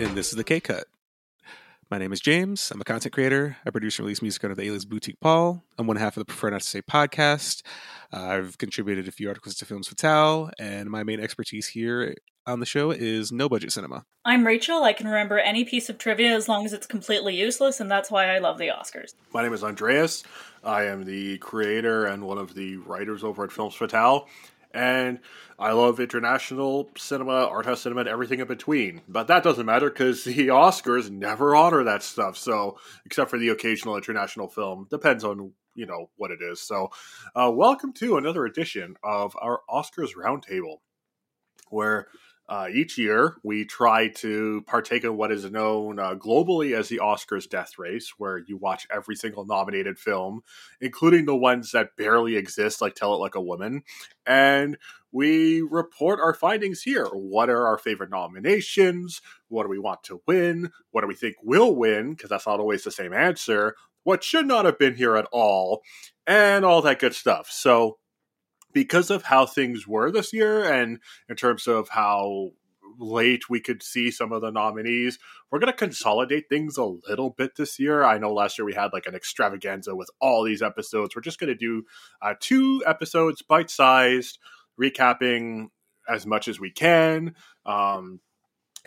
the J Cut, and this is the K Cut. My name is James. I'm a content creator. I produce and release music under the alias Boutique Paul. I'm one half of the Prefer Not to Say podcast. Uh, I've contributed a few articles to Films Fatale, and my main expertise here on the show is no budget cinema. I'm Rachael. I can remember any piece of trivia as long as it's completely useless, and that's why I love the Oscars. My name is Andreas. I am the creator and one of the writers over at Films Fatale. And I love international cinema, art house cinema, and everything in between. But that doesn't matter because the Oscars never honor that stuff. So, except for the occasional international film, depends on you know what it is. So, uh, welcome to another edition of our Oscars Roundtable, where uh, each year, we try to partake in what is known uh, globally as the Oscars death race, where you watch every single nominated film, including the ones that barely exist, like Tell It Like a Woman, and we report our findings here. What are our favorite nominations? What do we want to win? What do we think will win? Because that's not always the same answer. What should not have been here at all? And all that good stuff. So, because of how things were this year and in terms of how late we could see some of the nominees. We're going to consolidate things a little bit this year. I know last year we had like an extravaganza with all these episodes. We're just going to do uh, two episodes, bite sized, recapping as much as we can. Um,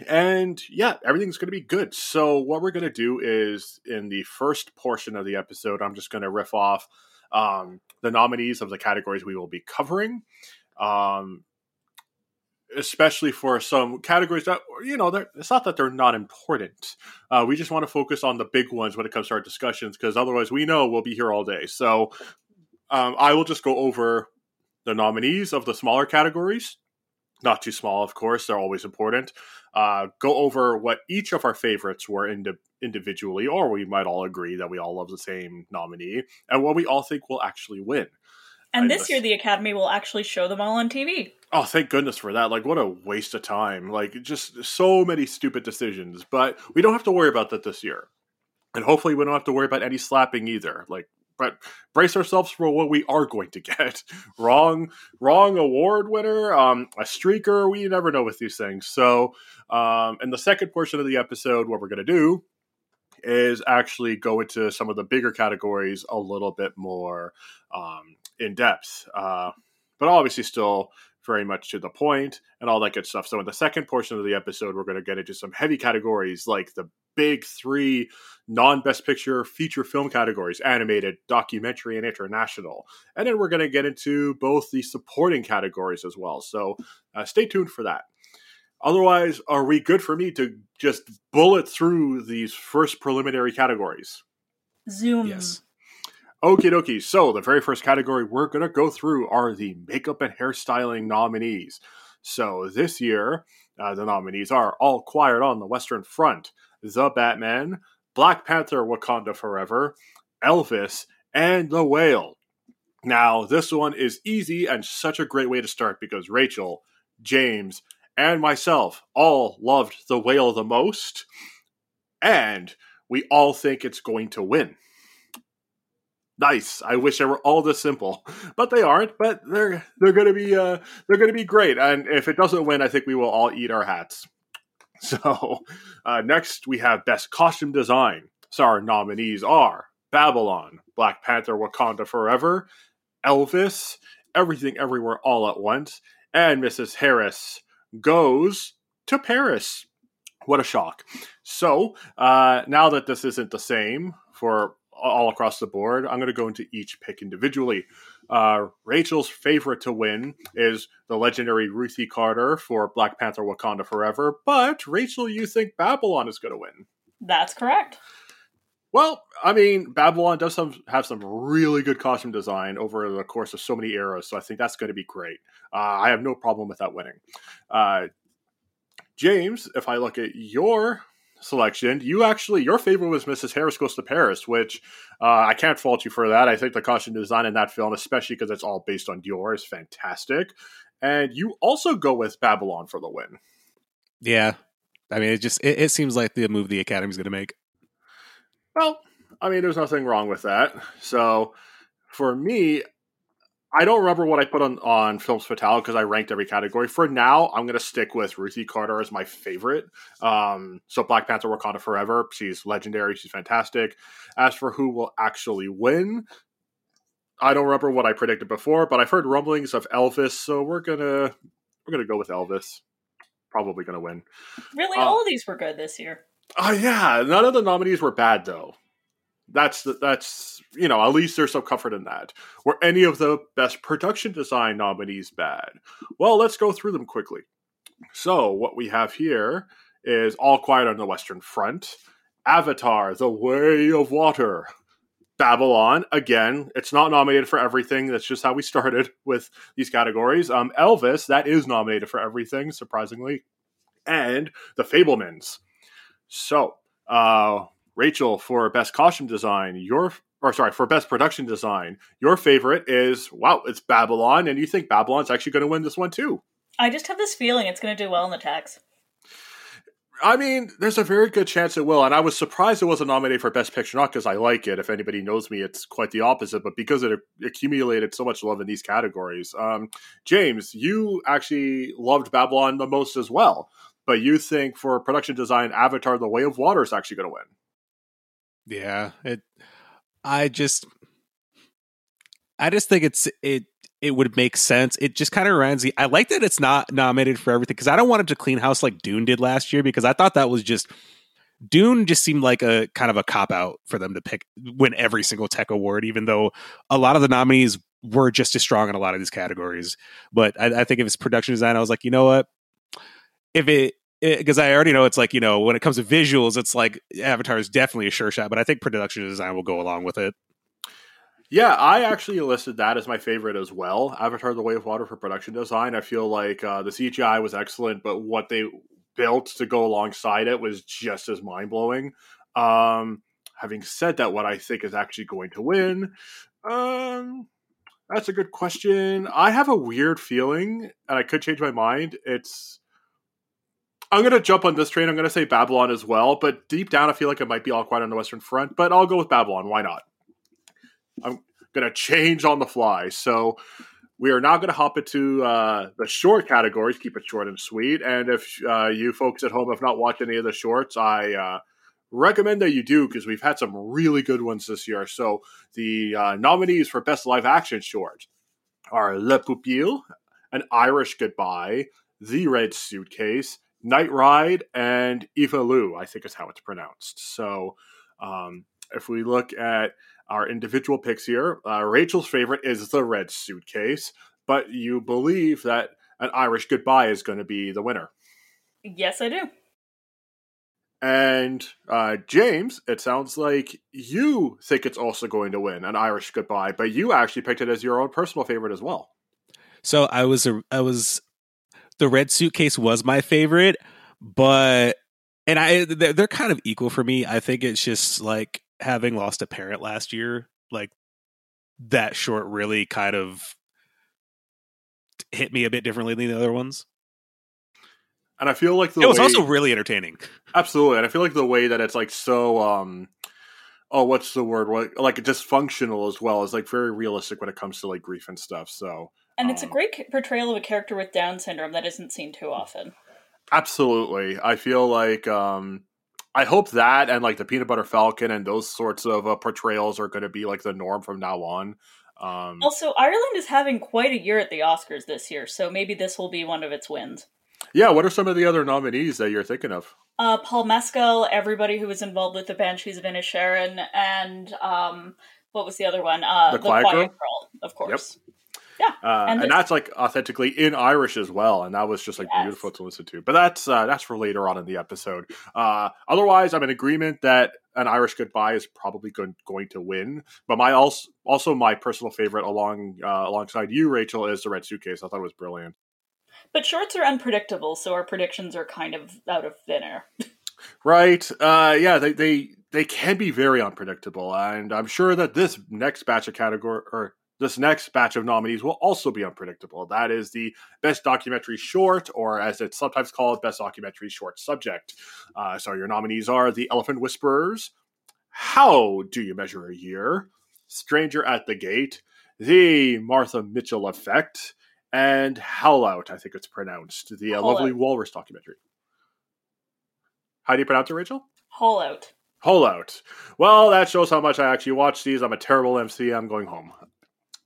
and yeah, everything's going to be good. So, what we're going to do is in the first portion of the episode, I'm just going to riff off um, the nominees of the categories we will be covering. Um, especially for some categories that you know it's not that they're not important uh, we just want to focus on the big ones when it comes to our discussions because otherwise we know we'll be here all day so um, i will just go over the nominees of the smaller categories not too small of course they're always important uh, go over what each of our favorites were indi- individually or we might all agree that we all love the same nominee and what we all think will actually win and this year, the Academy will actually show them all on TV. Oh, thank goodness for that. Like, what a waste of time. Like, just so many stupid decisions. But we don't have to worry about that this year. And hopefully, we don't have to worry about any slapping either. Like, but brace ourselves for what we are going to get. wrong, wrong award winner, um, a streaker. We never know with these things. So, um, in the second portion of the episode, what we're going to do is actually go into some of the bigger categories a little bit more um, in depth, uh, but obviously still very much to the point and all that good stuff. So, in the second portion of the episode, we're going to get into some heavy categories like the big three non best picture feature film categories animated, documentary, and international. And then we're going to get into both the supporting categories as well. So, uh, stay tuned for that. Otherwise, are we good for me to just bullet through these first preliminary categories? Zoom. Yes. Okie dokie. So, the very first category we're going to go through are the makeup and hairstyling nominees. So, this year, uh, the nominees are All Quiet on the Western Front, The Batman, Black Panther Wakanda Forever, Elvis, and The Whale. Now, this one is easy and such a great way to start because Rachael, James, and myself all loved The Whale the most, and we all think it's going to win. Nice. I wish they were all this simple, but they aren't. But they're they're going to be uh, they're going to be great. And if it doesn't win, I think we will all eat our hats. So uh, next we have best costume design. So our nominees are Babylon, Black Panther, Wakanda Forever, Elvis, Everything Everywhere All at Once, and Mrs. Harris goes to Paris. What a shock. So uh, now that this isn't the same for all across the board. I'm going to go into each pick individually. Uh, Rachael's favorite to win is the legendary Ruthie Carter for Black Panther Wakanda Forever. But Rachael, you think Babylon is going to win? That's correct. Well, I mean, Babylon does some, have some really good costume design over the course of so many eras, so I think that's going to be great. Uh, I have no problem with that winning. Uh, James, if I look at your selection. You actually, your favorite was Mrs. Harris Goes to Paris, which uh, I can't fault you for that. I think the costume design in that film, especially because it's all based on Dior, is fantastic. And you also go with Babylon for the win. Yeah. I mean, it just it, it seems like the move the Academy's going to make. Well, I mean, there's nothing wrong with that. So for me, I don't remember what I put on on Films Fatale because I ranked every category. For now, I'm going to stick with Ruthie Carter as my favorite. Um, so Black Panther: Wakanda Forever. She's legendary. She's fantastic. As for who will actually win, I don't remember what I predicted before, but I've heard rumblings of Elvis, so we're gonna we're gonna go with Elvis. Probably gonna win. Really, Uh, all of these were good this year. Oh yeah, none of the nominees were bad though. That's the, that's you know at least there's some comfort in that. Were any of the best production design nominees bad? Well, let's go through them quickly. So what we have here is All Quiet on the Western Front, Avatar: The Way of Water, Babylon. Again, it's not nominated for everything. That's just how we started with these categories. Um, Elvis that is nominated for everything, surprisingly, and The Fabelmans. So, uh, Rachael, for best costume design, your or sorry, for best production design, your favorite is wow, it's Babylon, and you think Babylon's actually going to win this one too. I just have this feeling it's going to do well in the tax. I mean, there's a very good chance it will, and I was surprised it wasn't nominated for Best Picture, not because I like it. If anybody knows me, it's quite the opposite, but because it accumulated so much love in these categories. Um, James, you actually loved Babylon the most as well, but you think for production design, Avatar: The Way of Water is actually going to win. Yeah, it. I just, I just think it's it. It would make sense. It just kind of reminds me. I like that it's not nominated for everything because I don't want it to clean house like Dune did last year because I thought that was just Dune just seemed like a kind of a cop out for them to pick win every single tech award, even though a lot of the nominees were just as strong in a lot of these categories. But I, I think if it's production design, I was like, you know what? If it because I already know it's like you know when it comes to visuals, it's like Avatar is definitely a sure shot, but I think production design will go along with it. Yeah, I actually listed that as my favorite as well. Avatar: The Way of Water for production design. I feel like uh, the CGI was excellent, but what they built to go alongside it was just as mind blowing. Um, having said that, what I think is actually going to win, um, that's a good question. I have a weird feeling, and I could change my mind. It's I'm going to jump on this train. I'm going to say Babylon as well, but deep down, I feel like it might be All Quiet on the Western Front. But I'll go with Babylon. Why not? I'm going to change on the fly. So we are now going to hop into uh, the short categories. Keep it short and sweet. And if uh, you folks at home have not watched any of the shorts, I uh, recommend that you do because we've had some really good ones this year. So the uh, nominees for best live action short are Le Pupille, An Irish Goodbye, The Red Suitcase, Night Ride, and Ivalu, I think is how it's pronounced. So um, if we look at our individual picks here, uh, Rachael's favorite is The Red Suitcase, but you believe that An Irish Goodbye is going to be the winner. Yes, I do. And uh, James, it sounds like you think it's also going to win An Irish Goodbye, but you actually picked it as your own personal favorite as well. So I was a, I was the red suitcase was my favorite, but and I they're, they're kind of equal for me. I think it's just like having lost a parent last year, like that short really kind of hit me a bit differently than the other ones. And I feel like the it was way, also really entertaining. absolutely, and I feel like the way that it's like so um oh what's the word what like dysfunctional as well is like very realistic when it comes to like grief and stuff. So And it's a Um, great portrayal of a character with Down syndrome that isn't seen too often. Absolutely. I feel like um I hope that and like the peanut butter falcon and those sorts of uh, portrayals are going to be like the norm from now on. Um Also, Ireland is having quite a year at the Oscars this year, so maybe this will be one of its wins. yeah, what are some of the other nominees that you're thinking of? Uh, Paul Mescal, everybody who was involved with the Banshees of Inisherin, and um, what was the other one? Uh, The Quiet Girl? of course. Uh, And and, that's like authentically in Irish as well, and that was just like Yes. beautiful to listen to. But that's uh, that's for later on in the episode. Uh, otherwise, I'm in agreement that an Irish Goodbye is probably going, going to win. But my also also my personal favorite along uh, alongside you, Rachael, is the Red Suitcase. I thought it was brilliant. But shorts are unpredictable, so our predictions are kind of out of thin air. Right? Uh, yeah, they they they can be very unpredictable, and I'm sure that this next batch of category or this next batch of nominees will also be unpredictable. That is the best documentary short, or as it's sometimes called, best documentary short subject. Uh, so your nominees are The Elephant Whisperers, How Do You Measure a Year, Stranger at the Gate, The Martha Mitchell Effect, and Howl Out, I think it's pronounced, the uh, lovely Out. Walrus documentary. How do you pronounce it, Rachael? Hole out. Hole Out. Well, that shows how much I actually watch these. I'm a terrible MC. I'm going home.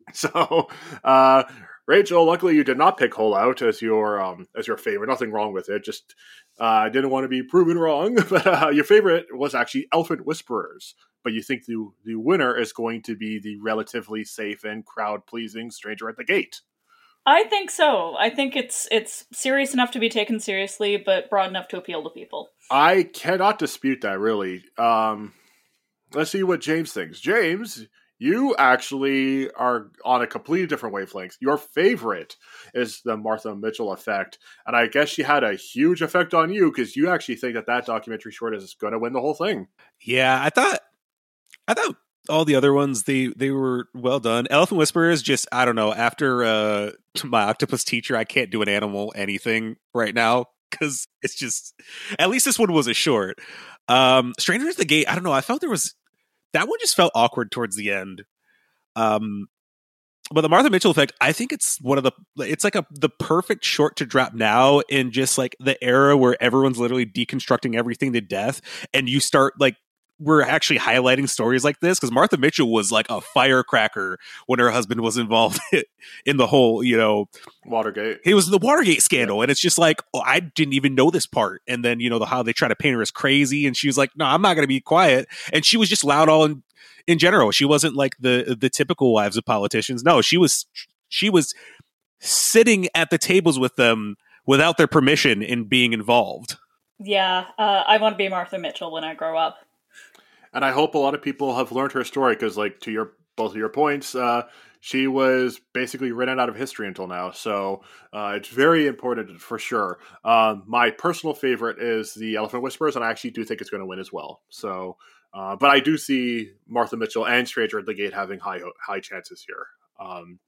So, uh, Rachael, luckily you did not pick Hole Out as your um, as your favorite. Nothing wrong with it. Just uh, I didn't want to be proven wrong. But uh, your favorite was actually Elephant Whisperers. But you think the the winner is going to be the relatively safe and crowd pleasing Stranger at the Gate. I think so. I think it's it's serious enough to be taken seriously, but broad enough to appeal to people. I cannot dispute that. Really. Um, let's see what James thinks. James, you actually are on a completely different wavelength. Your favorite is the Martha Mitchell effect, and I guess she had a huge effect on you because you actually think that that documentary short is going to win the whole thing. Yeah, I thought I thought all the other ones they they were well done. Elephant Whisperers just I don't know, after uh my octopus teacher, I can't do an animal anything right now cuz it's just at least this one was a short. Um Stranger at the Gate, I don't know, I felt there was that one just felt awkward towards the end. Um but the Martha Mitchell effect, I think it's one of the it's like a the perfect short to drop now in just like the era where everyone's literally deconstructing everything to death and you start like we're actually highlighting stories like this because Martha Mitchell was like a firecracker when her husband was involved in the whole, you know, Watergate. it was the Watergate scandal, and it's just like, oh, I didn't even know this part. And then you know the how they try to paint her as crazy, and she was like, no, I'm not going to be quiet, and she was just loud all in in general. She wasn't like the the typical wives of politicians. No, she was she was sitting at the tables with them without their permission and being involved. Yeah, uh, I want to be Martha Mitchell when I grow up. And I hope a lot of people have learned her story because, like, to your both of your points, uh, she was basically written out of history until now. So uh, it's very important for sure. Um, my personal favorite is the Elephant Whisperers, and I actually do think it's going to win as well. So, uh, but I do see Martha Mitchell and Stranger at the Gate having high high chances here. Um,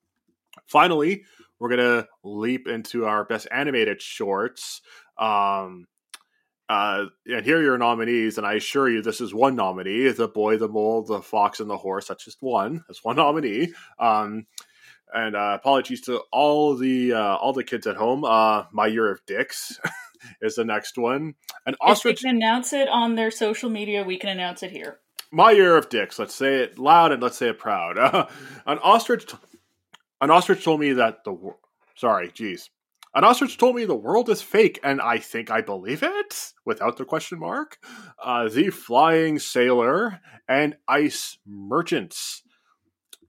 finally, we're gonna leap into our best animated shorts. Um, uh, and here are your nominees, and I assure you, this is one nominee: the boy, the mole, the fox, and the horse. That's just one. That's one nominee. Um, and uh, apologies to all the uh, all the kids at home. Uh, My Year of Dicks is the next one. An If they ostrich. can announce it on their social media, we can announce it here. My Year of Dicks. Let's say it loud and let's say it proud. an ostrich. An ostrich told me that the. Sorry, geez. An ostrich told me the world is fake, and I think I believe it without the question mark. Uh, the Flying Sailor and Ice Merchants.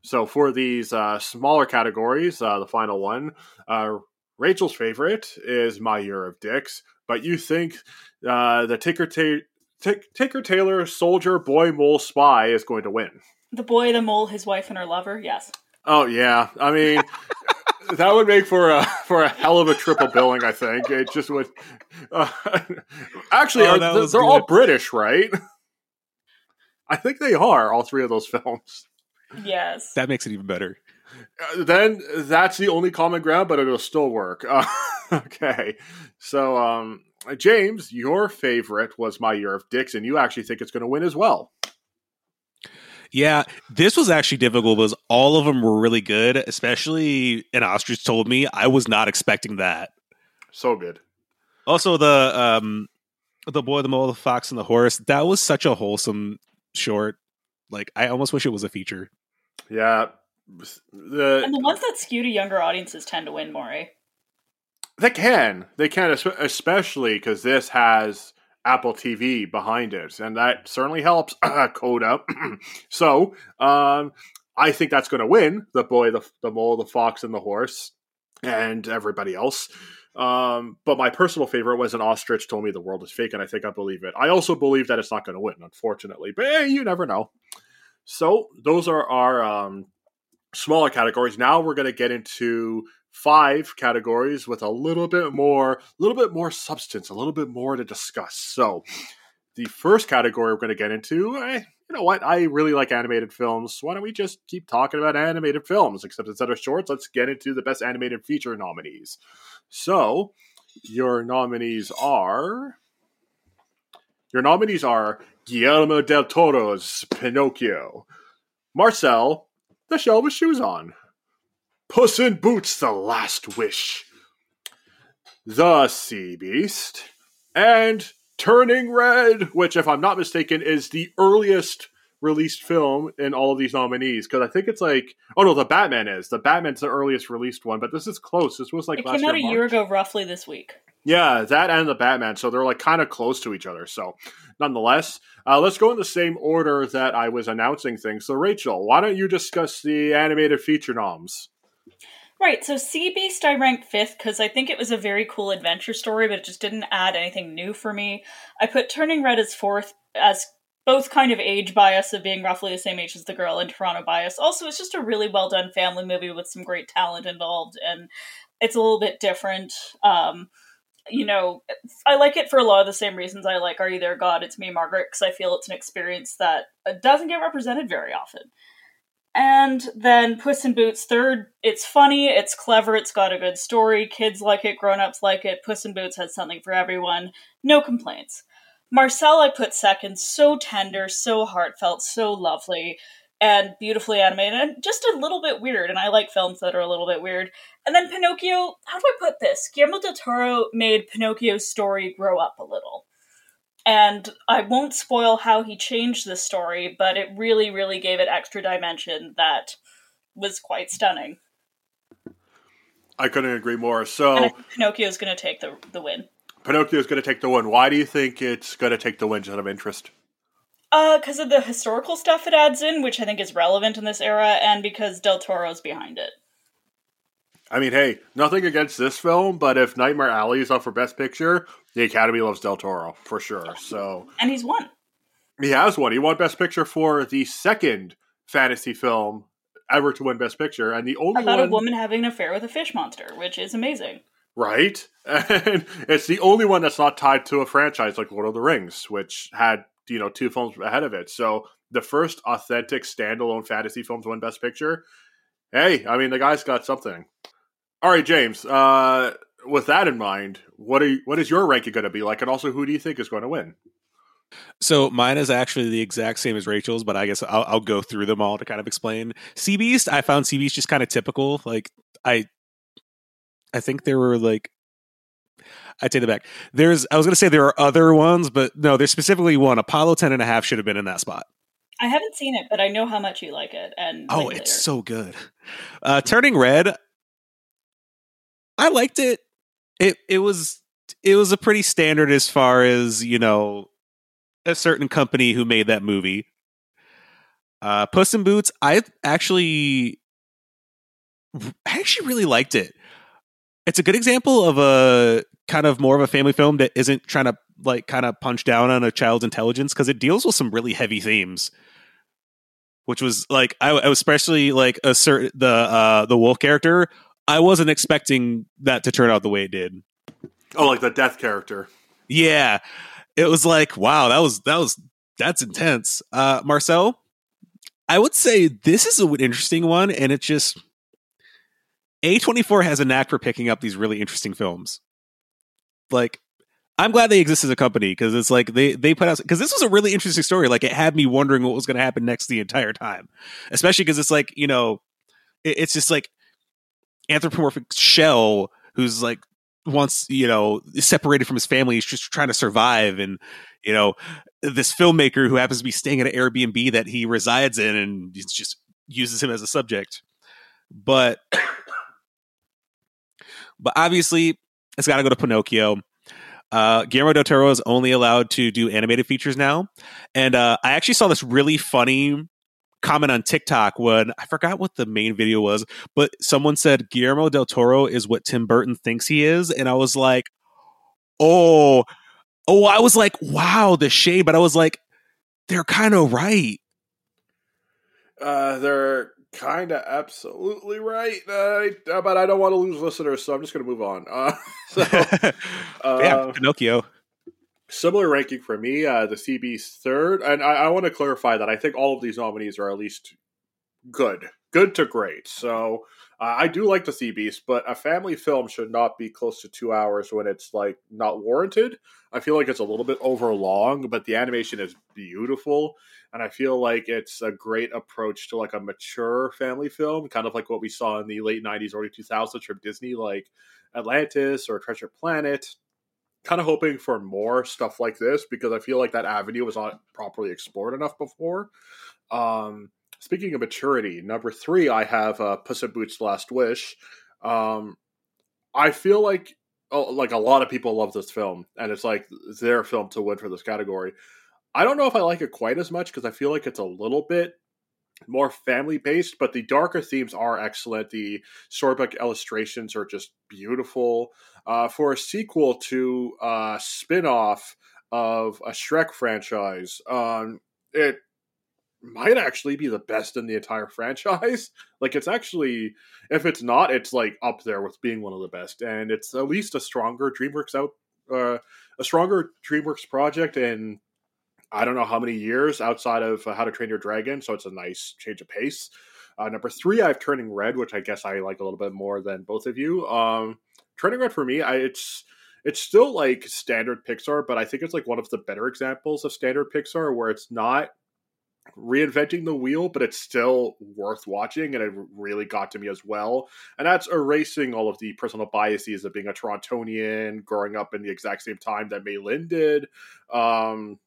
So for these uh, smaller categories, uh, the final one, uh, Rachael's favorite is My Year of Dicks, but you think uh, the Tinker, Ta- Tinker Tailor Soldier Boy Mole Spy is going to win. The boy, the mole, his wife, and her lover. Yes. Oh yeah, I mean that would make for a for a hell of a triple billing. I think it just would. Uh, actually, Oh, are, they're, was they're all. British, right? I think they are all three of those films. Yes. That makes it even better. Uh, then that's the only common ground, but it'll still work. Uh, okay, so um, James, your favorite was My Year of Dicks, and you actually think it's going to win as well. Yeah, this was actually difficult because all of them were really good, especially an ostrich told me. I was not expecting that. So good. Also the um the boy, the mole, the fox, and the horse, that was such a wholesome short. Like I almost wish it was a feature. Yeah, the And the ones that skew to younger audiences tend to win more, eh? They can. They can, especially because this has Apple TV behind it, and that certainly helps. Coda. so, um, I think that's going to win. The boy, the the mole, the fox, and the horse, and everybody else. Um, but my personal favorite was an ostrich told me the world is fake, and I think I believe it. I also believe that it's not going to win, unfortunately. But hey, you never know. So those are our um, smaller categories. Now we're going to get into five categories with a little bit more, a little bit more substance, a little bit more to discuss. So, the first category we're going to get into, eh, you know what? I really like animated films. Why don't we just keep talking about animated films? Except instead of shorts, let's get into the best animated feature nominees. So, your nominees are. Your nominees are Guillermo del Toro's Pinocchio, Marcel, The Shell with Shoes On, Puss in Boots, The Last Wish, The Sea Beast, and Turning Red, which, if I'm not mistaken, is the earliest released film in all of these nominees. Because I think it's like oh no the Batman is. The Batman's the earliest released one but this is close. This was like it last came out year, a year ago roughly this week. Yeah that and the Batman so they're like kind of close to each other so nonetheless uh, let's go in the same order that I was announcing things. So Rachael why don't you discuss the animated feature noms Right, so Sea Beast I ranked fifth because I think it was a very cool adventure story, but it just didn't add anything new for me. I put Turning Red as fourth as both kind of age bias of being roughly the same age as the girl and Toronto bias. Also, it's just a really well done family movie with some great talent involved, and it's a little bit different. Um, you know, I like it for a lot of the same reasons I like Are You There, God? It's Me, Margaret, because I feel it's an experience that doesn't get represented very often. And then Puss in Boots, third, it's funny, it's clever, it's got a good story, kids like it, grown ups like it. Puss in Boots has something for everyone. No complaints. Marcel, I put second, so tender, so heartfelt, so lovely, and beautifully animated, and just a little bit weird. And I like films that are a little bit weird. And then Pinocchio, how do I put this? Guillermo del Toro made Pinocchio's story grow up a little. And I won't spoil how he changed the story, but it really, really gave it extra dimension that was quite stunning. I couldn't agree more. So and I think Pinocchio's going to take the the win. Pinocchio's going to take the win. Why do you think it's going to take the win? Just out of interest. Uh, because of the historical stuff it adds in, which I think is relevant in this era, and because Del Toro's behind it. I mean, hey, nothing against this film, but if Nightmare Alley is up for Best Picture, the Academy loves Del Toro for sure. So, and he's won. He has won. He won Best Picture for the second fantasy film ever to win Best Picture, and the only about one... a woman having an affair with a fish monster, which is amazing. Right, and it's the only one that's not tied to a franchise like Lord of the Rings, which had you know two films ahead of it. So the first authentic standalone fantasy film to win Best Picture. Hey, I mean the guy's got something. All right, James. Uh, with that in mind, what are you, what is your ranking going to be like, and also who do you think is going to win? So mine is actually the exact same as Rachael's, but I guess I'll, I'll go through them all to kind of explain. Sea Beast, I found Sea Beast just kind of typical. Like I, I think there were like, I take it back. There's, I was going to say there are other ones, but no, there's specifically one. Apollo 10 and a half should have been in that spot. I haven't seen it, but I know how much you like it. And oh, it's so good. Uh, Turning Red, I liked it. It it was it was a pretty standard as far as you know a certain company who made that movie. Uh, Puss in Boots, I actually I actually really liked it. It's a good example of a kind of more of a family film that isn't trying to like kind of punch down on a child's intelligence because it deals with some really heavy themes. Which was like I, I was especially like a certain the uh the wolf character I wasn't expecting that to turn out the way it did. Oh, like the death character. Yeah. It was like, wow, that was that was that's intense. Uh Marcel, I would say this is an interesting one and it just A24 has a knack for picking up these really interesting films. Like I'm glad they exist as a company because it's like they they put out because this was a really interesting story. Like it had me wondering what was going to happen next the entire time, especially because it's like you know, it, it's just like anthropomorphic shell who's like once you know separated from his family he's just trying to survive. And you know this filmmaker who happens to be staying at an airbnb that he resides in and just uses him as a subject. But but obviously it's got to go to pinocchio. Uh, Guillermo del Toro is only allowed to do animated features now, and uh, I actually saw this really funny comment on TikTok when I forgot what the main video was, but someone said Guillermo del Toro is what Tim Burton thinks he is, and I was like, oh, oh, I was like, wow, the shade, but I was like, they're kind of right. Uh, they're kind of absolutely right, uh, but I don't want to lose listeners, so I'm just going to move on. Uh, so, yeah, uh, Pinocchio similar ranking for me. Uh, the Beast third, and I, I want to clarify that I think all of these nominees are at least good. good to great. So uh, I do like the Beast, but a family film should not be close to two hours when it's like not warranted. I feel like it's a little bit over long, but the animation is beautiful, and I feel like it's a great approach to like a mature family film, kind of like what we saw in the late '90s, early 2000s from Disney, like Atlantis or Treasure Planet. Kind of hoping for more stuff like this because I feel like that avenue was not properly explored enough before. Um, Speaking of maturity, number three, I have uh, Puss in Boots: Last Wish. Um, I feel like oh, like a lot of people love this film, and it's like their film to win for this category. I don't know if I like it quite as much because I feel like it's a little bit more family based, but the darker themes are excellent. The storybook illustrations are just beautiful. Uh, for a sequel to a uh, spin off of a Shrek franchise, um, it might actually be the best in the entire franchise. Like it's actually, if it's not, it's like up there with being one of the best, and it's at least a stronger DreamWorks out, uh, a stronger DreamWorks project in I don't know how many years outside of uh, How to Train Your Dragon. So it's a nice change of pace. Uh, number three, I have Turning Red, which I guess I like a little bit more than both of you. Um, Turning Red for me, I, it's it's still like standard Pixar, but I think it's like one of the better examples of standard Pixar where it's not reinventing the wheel, but it's still worth watching, and it really got to me as well. And that's erasing all of the personal biases of being a Torontonian, growing up in the exact same time that Lin did. Um,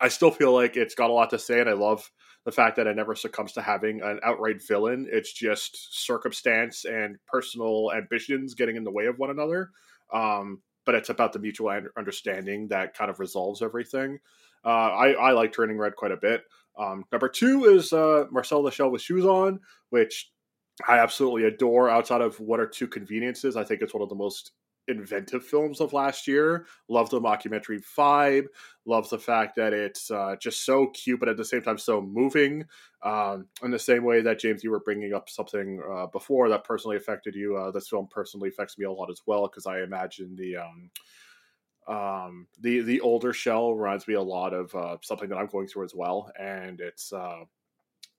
I still feel like it's got a lot to say, and I love the fact that it never succumbs to having an outright villain. It's just circumstance and personal ambitions getting in the way of one another. Um, but it's about the mutual understanding that kind of resolves everything. Uh, I, I like Turning Red quite a bit. Um, number two is uh, Marcel Shell with Shoes On, which I absolutely adore. Outside of one or two conveniences, I think it's one of the most inventive films of last year. Love the mockumentary vibe. Love the fact that it's uh, just so cute, but at the same time so moving. Um, in the same way that James, you were bringing up something uh, before that personally affected you. Uh, this film personally affects me a lot as well because I imagine the um, um, the the older shell reminds me a lot of uh, something that I'm going through as well, and it's uh,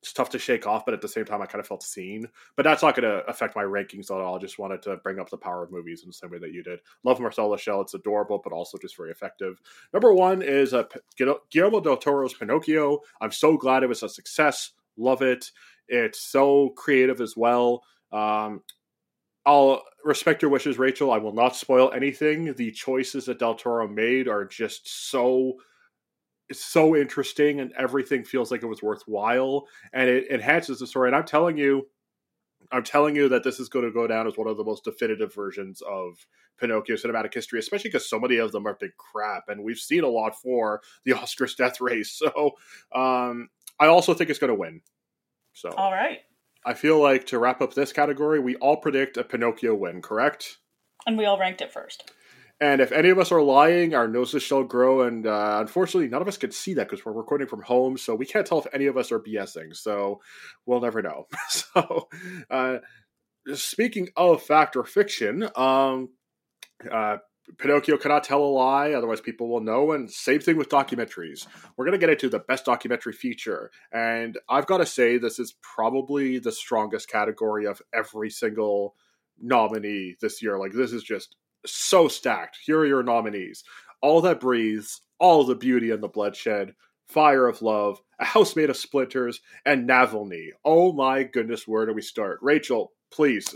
it's tough to shake off, but at the same time, I kind of felt seen. But that's not going to affect my rankings at all. I just wanted to bring up the power of movies in the same way that you did. Love Marcel Shell; it's adorable, but also just very effective. Number one is uh, Guillermo del Toro's Pinocchio. I'm so glad it was a success. Love it. It's so creative as well. Um, I'll respect your wishes, Rachael. I will not spoil anything. The choices that Del Toro made are just so so interesting and everything feels like it was worthwhile and it enhances the story. And I'm telling you, I'm telling you that this is going to go down as one of the most definitive versions of Pinocchio cinematic history, especially because so many of them are big crap, and we've seen a lot for the Oscars death race. So um, I also think it's going to win. So all right, I feel like to wrap up this category, we all predict a Pinocchio win, correct? And we all ranked it first. And if any of us are lying, our noses shall grow. And uh, unfortunately, none of us can see that because we're recording from home, so we can't tell if any of us are BSing. So we'll never know. so, uh, speaking of fact or fiction, um, uh, Pinocchio cannot tell a lie, otherwise people will know. And same thing with documentaries. We're going to get into the best documentary feature. And I've got to say, this is probably the strongest category of every single nominee this year. Like, this is just so stacked. Here are your nominees All That Breathes, All the Beauty and the Bloodshed, Fire of Love, A House Made of Splinters, and Navalny. Oh my goodness, where do we start? Rachael, please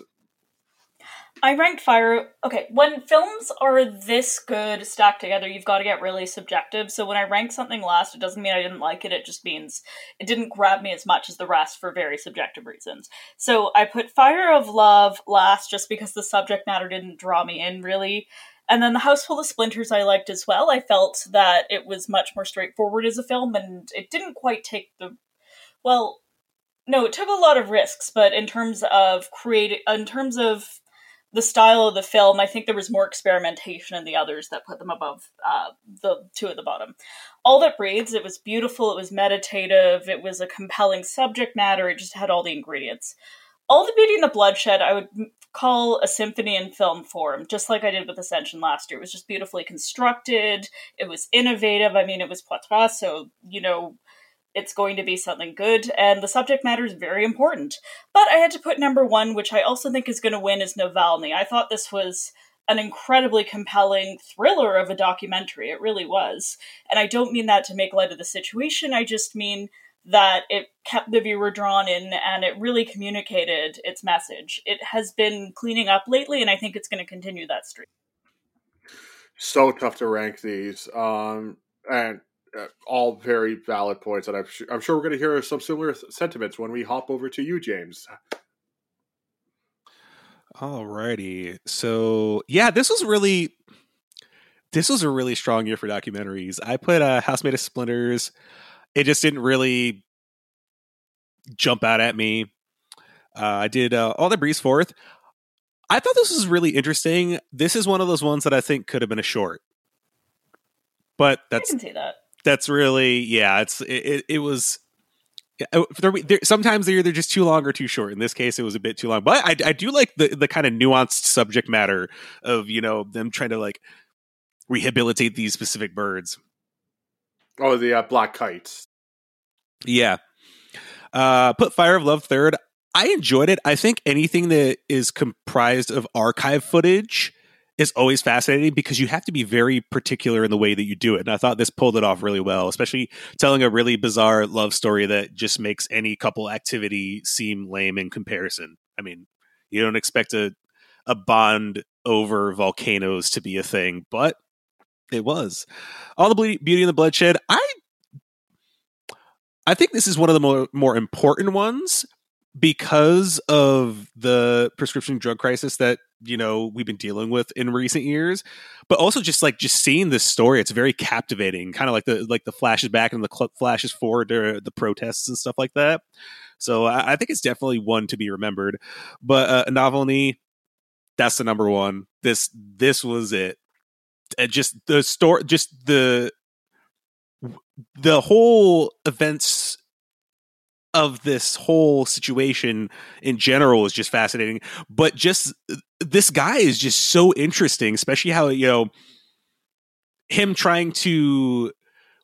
I ranked Fire. Okay, when films are this good stacked together, you've got to get really subjective. So when I rank something last, it doesn't mean I didn't like it. It just means it didn't grab me as much as the rest for very subjective reasons. So I put Fire of Love last just because the subject matter didn't draw me in really. And then The House Full of Splinters I liked as well. I felt that it was much more straightforward as a film and it didn't quite take the. Well, no, it took a lot of risks, but in terms of creating, in terms of the style of the film, I think there was more experimentation in the others that put them above uh, the two at the bottom. All That Breathes, it was beautiful, it was meditative, it was a compelling subject matter, it just had all the ingredients. All the Beauty and the Bloodshed, I would call a symphony in film form, just like I did with Ascension last year. It was just beautifully constructed, it was innovative. I mean, it was Poitras, so, you know, it's going to be something good, and the subject matter is very important. But I had to put number one, which I also think is going to win, is Navalny. I thought this was an incredibly compelling thriller of a documentary. It really was. And I don't mean that to make light of the situation, I just mean that it kept the viewer drawn in and it really communicated its message. It has been cleaning up lately, and I think it's going to continue that streak. So tough to rank these. Um, and all very valid points, and I'm, sure, I'm sure we're going to hear some similar sentiments when we hop over to you, James. Alrighty, so yeah, this was really, this was a really strong year for documentaries. I put uh, House Made of Splinters. It just didn't really jump out at me. Uh, I did uh, All That Breathes Fourth. I thought this was really interesting. This is one of those ones that I think could have been a short, but that's I can see that that's really yeah it's it, it, was oh, sometimes they're either just too long or too short. In this case it was a bit too long. But i, I do like the, the kind of nuanced subject matter of you know them trying to like rehabilitate these specific birds. Oh the uh, black kites. Yeah. Uh put fire of love third. I enjoyed it. I think anything that is comprised of archive footage is always fascinating because you have to be very particular in the way that you do it. And I thought this pulled it off really well, especially telling a really bizarre love story that just makes any couple activity seem lame in comparison. I mean, you don't expect a a bond over volcanoes to be a thing, but it was. All the beauty and the bloodshed. I I think this is one of the more more important ones because of the prescription drug crisis that you know we've been dealing with in recent years but also just like just seeing this story it's very captivating kind of like the like the flashes back and the cl- flashes forward to the protests and stuff like that. So I, I, think it's definitely one to be remembered but uh Navalny that's the number one. This this was it. And just the story just the the whole events of this whole situation in general is just fascinating. But just this guy is just so interesting, especially how, you know, him trying to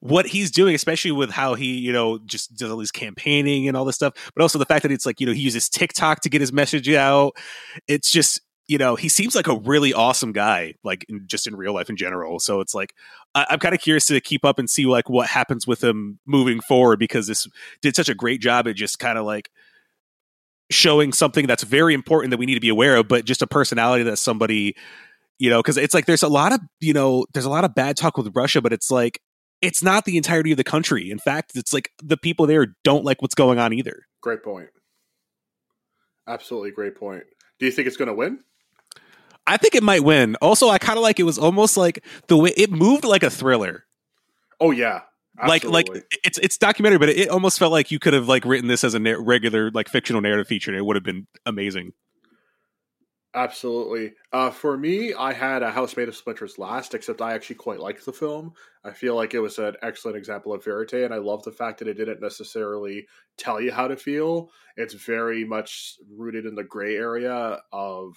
what he's doing, especially with how he, you know, just does all his campaigning and all this stuff, but also the fact that it's like, you know, he uses TikTok to get his message out. It's just you know, he seems like a really awesome guy, like in, just in real life in general. So it's like I, am kind of curious to keep up and see like what happens with him moving forward because this did such a great job at just kind of like showing something that's very important that we need to be aware of, but just a personality that somebody, you know, because it's like there's a lot of you know there's a lot of bad talk with Russia, but it's like it's not the entirety of the country. In fact, it's like the people there don't like what's going on either. Great point. Absolutely great point. Do you think it's going to win? I think it might win. Also, I kind of like it was almost like the way it moved like a thriller. Oh yeah. Absolutely. Like like it's it's documentary, but it almost felt like you could have like written this as a na- regular like fictional narrative feature, and it would have been amazing. Absolutely. Uh, for me, I had a House Made of Splinters last, except I actually quite liked the film. I feel like it was an excellent example of verite, and I love the fact that it didn't necessarily tell you how to feel. It's very much rooted in the gray area of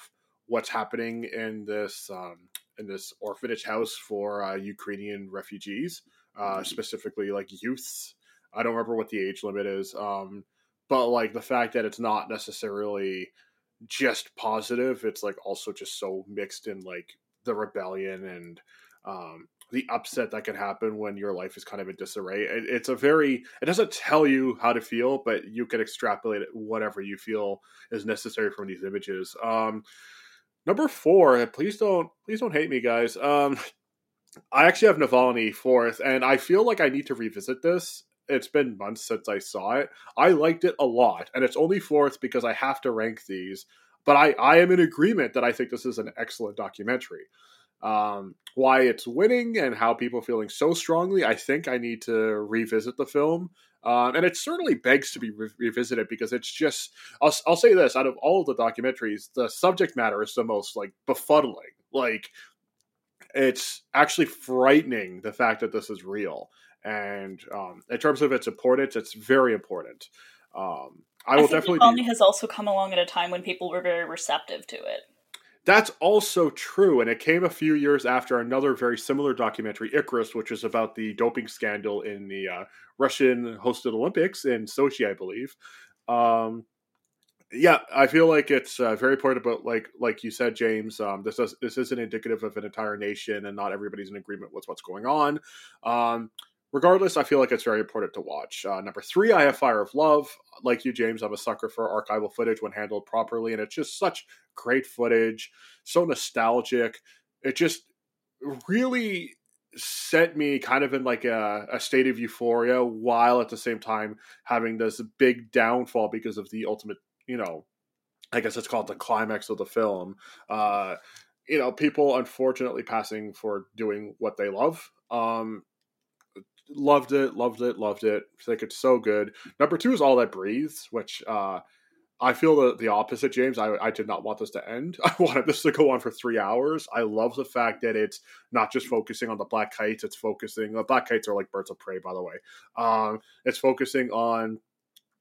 what's happening in this um, in this orphanage house for uh, Ukrainian refugees, uh, mm-hmm. specifically like youths. I don't remember what the age limit is, um, but like the fact that it's not necessarily just positive, it's like also just so mixed in like the rebellion and um, the upset that can happen when your life is kind of in disarray. It, it's a very it doesn't tell you how to feel, but you can extrapolate whatever you feel is necessary from these images. Um, Number four, please don't please don't hate me, guys. Um, I actually have Navalny fourth, and I feel like I need to revisit this. It's been months since I saw it. I liked it a lot, and it's only fourth because I have to rank these. But I, I am in agreement that I think this is an excellent documentary. Um, why it's winning and how people feeling so strongly, I think I need to revisit the film um, and it certainly begs to be re- revisited because it's just I'll, I'll say this out of all the documentaries the subject matter is the most like befuddling. Like it's actually frightening the fact that this is real. And um, in terms of its importance it's very important. Um, I will I definitely Navalny be... has also come along at a time when people were very receptive to it that's also true. And it came a few years after another very similar documentary, Icarus, which is about the doping scandal in the uh, Russian hosted Olympics in Sochi, I believe. Um, yeah, I feel like it's uh, very important about like like you said, James. Um, this is this isn't indicative of an entire nation, and not everybody's in agreement with what's going on. Um, regardless, I feel like it's very important to watch. Uh, number three, I have Fire of Love. Like you, James, I'm a sucker for archival footage when handled properly, and it's just such great footage, so nostalgic. It just really set me kind of in like a, a state of euphoria while at the same time having this big downfall because of the ultimate you know, I guess it's called the climax of the film. Uh, you know, people unfortunately passing for doing what they love. Um, loved it, loved it, loved it. I think it's so good. Number two is All That Breathes, which uh, I feel the, the opposite, James. I, I did not want this to end. I wanted this to go on for three hours. I love the fact that it's not just focusing on the black kites, it's focusing, the black kites are like birds of prey, by the way. Um, it's focusing on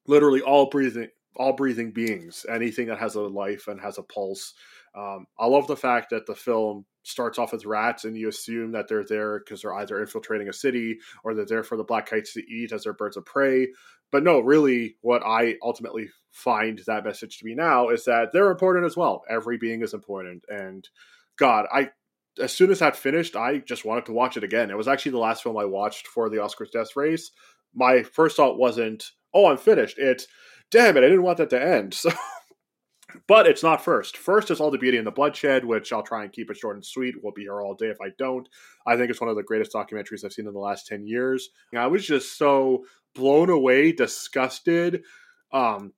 literally all breathing all breathing beings, anything that has a life and has a pulse. Um, I love the fact that the film starts off as rats, and you assume that they're there because they're either infiltrating a city or they're there for the black kites to eat as they're birds of prey. But no, really, what I ultimately find that message to be now is that they're important as well. Every being is important, and God, I as soon as that finished, I just wanted to watch it again. It was actually the last film I watched for the Oscars death race. My first thought wasn't, "Oh, I'm finished." It's damn it, I didn't want that to end. So, but it's not first. First is all the beauty and the bloodshed, which I'll try and keep it short and sweet. We'll be here all day if I don't. I think it's one of the greatest documentaries I've seen in the last ten years. I was just so blown away, disgusted, um,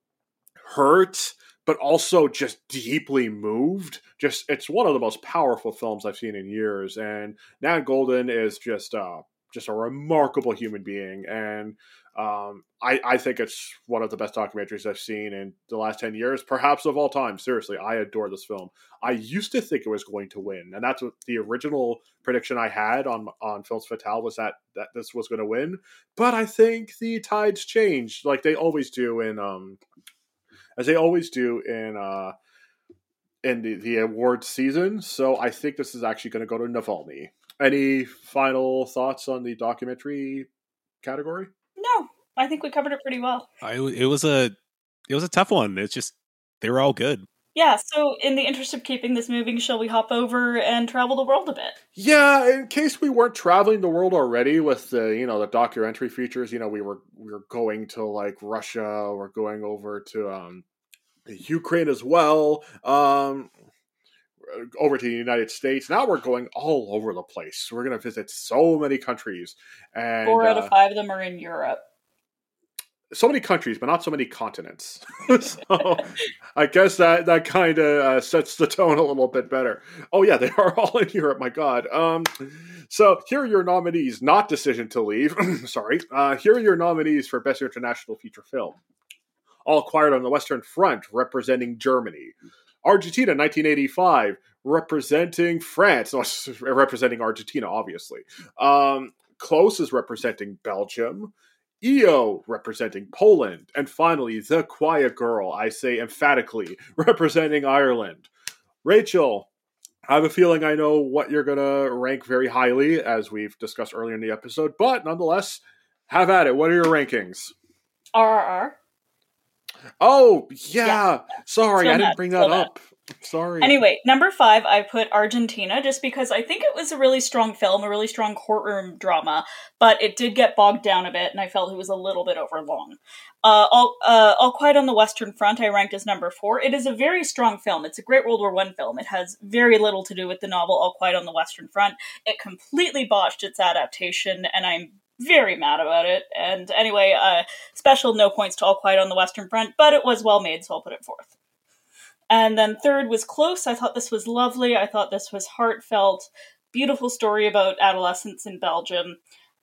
hurt, but also just deeply moved. Just it's one of the most powerful films I've seen in years. And Nan Goldin is just uh just a remarkable human being and um, I, I think it's one of the best documentaries I've seen in the last 10 years, perhaps of all time. Seriously, I adore this film. I used to think it was going to win, and that's what the original prediction I had on on Films Fatale was that, that this was going to win. But I think the tides changed, like they always do in um, as they always do in uh, in the, the award season. So I think this is actually going to go to Navalny. Any final thoughts on the documentary category? No, I think we covered it pretty well. I, it was a it was a tough one. It's just they were all good. Yeah, so in the interest of keeping this moving, shall we hop over and travel the world a bit? Yeah, in case we weren't traveling the world already with the you know the documentary features, you know we were we were going to like Russia, we're going over to um Ukraine as well. Um over to the United States. Now we're going all over the place. We're going to visit so many countries. And four out of uh, five of them are in Europe. So many countries, but not so many continents. so I guess that that kind of uh, sets the tone a little bit better. Oh yeah, they are all in Europe. My God. Um, so here are your nominees. Not Decision to Leave. Sorry. Uh, here are your nominees for Best International Feature Film. All Quiet on the Western Front, representing Germany. Argentina 1985 representing France, representing Argentina, obviously. Um, Close is representing Belgium. EO representing Poland. And finally, The Quiet Girl, I say emphatically, representing Ireland. Rachael, I have a feeling I know what you're going to rank very highly, as we've discussed earlier in the episode, but nonetheless, have at it. What are your rankings? RRR. Oh yeah, yeah. sorry, I didn't bring that up. Sorry. Anyway, number five, I put Argentina just because I think it was a really strong film, a really strong courtroom drama, but it did get bogged down a bit, and I felt it was a little bit overlong. Uh, All, uh, All Quiet on the Western Front, I ranked as number four. It is a very strong film. It's a great World War One film. It has very little to do with the novel All Quiet on the Western Front. It completely botched its adaptation, and I'm very mad about it. And anyway, uh, special no points to All Quiet on the Western Front, but it was well made, so I'll put it fourth. And then third was Close. I thought this was lovely. I thought this was heartfelt, beautiful story about adolescence in Belgium.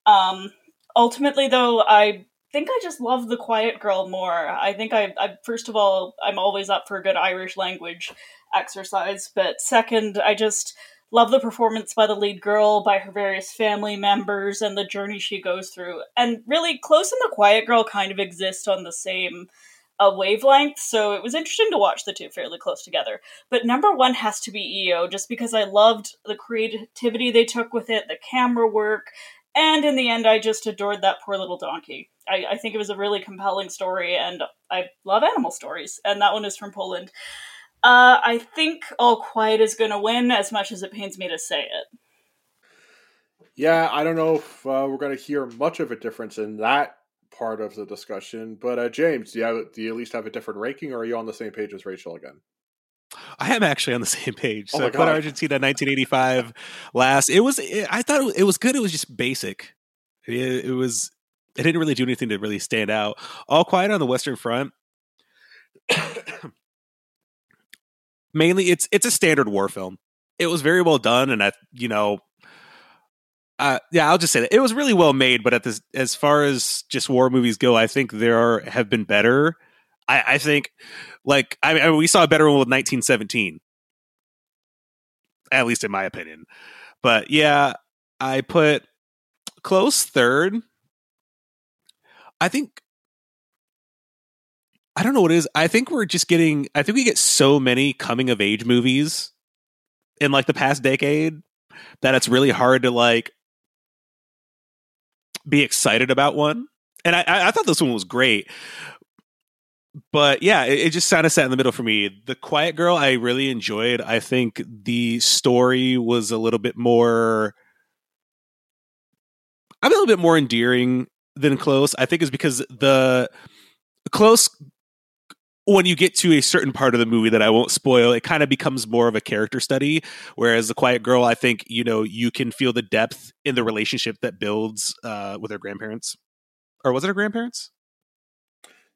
Um, ultimately, though, I think I just love The Quiet Girl more. I think I, I, first of all, I'm always up for a good Irish language exercise, but second, I just love the performance by the lead girl, by her various family members, and the journey she goes through. And really, Close and the Quiet Girl kind of exist on the same a wavelength, so it was interesting to watch the two fairly close together. But number one has to be EO, just because I loved the creativity they took with it, the camera work, and in the end, I just adored that poor little donkey. I, I think it was a really compelling story, and I love animal stories, and that one is from Poland. Uh, I think All Quiet is going to win, as much as it pains me to say it. Yeah, I don't know if uh, we're going to hear much of a difference in that part of the discussion. But uh, James, do you, have, do you at least have a different ranking, or are you on the same page as Rachael again? I am actually on the same page. Oh So I put. Argentina 1985 last. It was. It, I thought it was good. It was just basic. It, it was. It didn't really do anything to really stand out. All Quiet on the Western Front. Mainly, it's it's a standard war film. It was very well done, and I, you know, uh, yeah, I'll just say that it was really well made. But at this, as far as just war movies go, I think there are, have been better. I, I think, like, I mean, we saw a better one with 1917, at least in my opinion. But yeah, I put close third. I think. I don't know what it is. I think we're just getting. I think we get so many coming of age movies in like the past decade that it's really hard to like be excited about one. Mm-hmm. And I, I I thought this one was great, but yeah, it, it just kind of sat in the middle for me. The Quiet Girl, I really enjoyed. I think the story was a little bit more. I'm a little bit more endearing than Close. I think is because the Close when you get to a certain part of the movie that I won't spoil, it kind of becomes more of a character study. Whereas the Quiet Girl, I think you know you can feel the depth in the relationship that builds uh, with her grandparents, or was it her grandparents?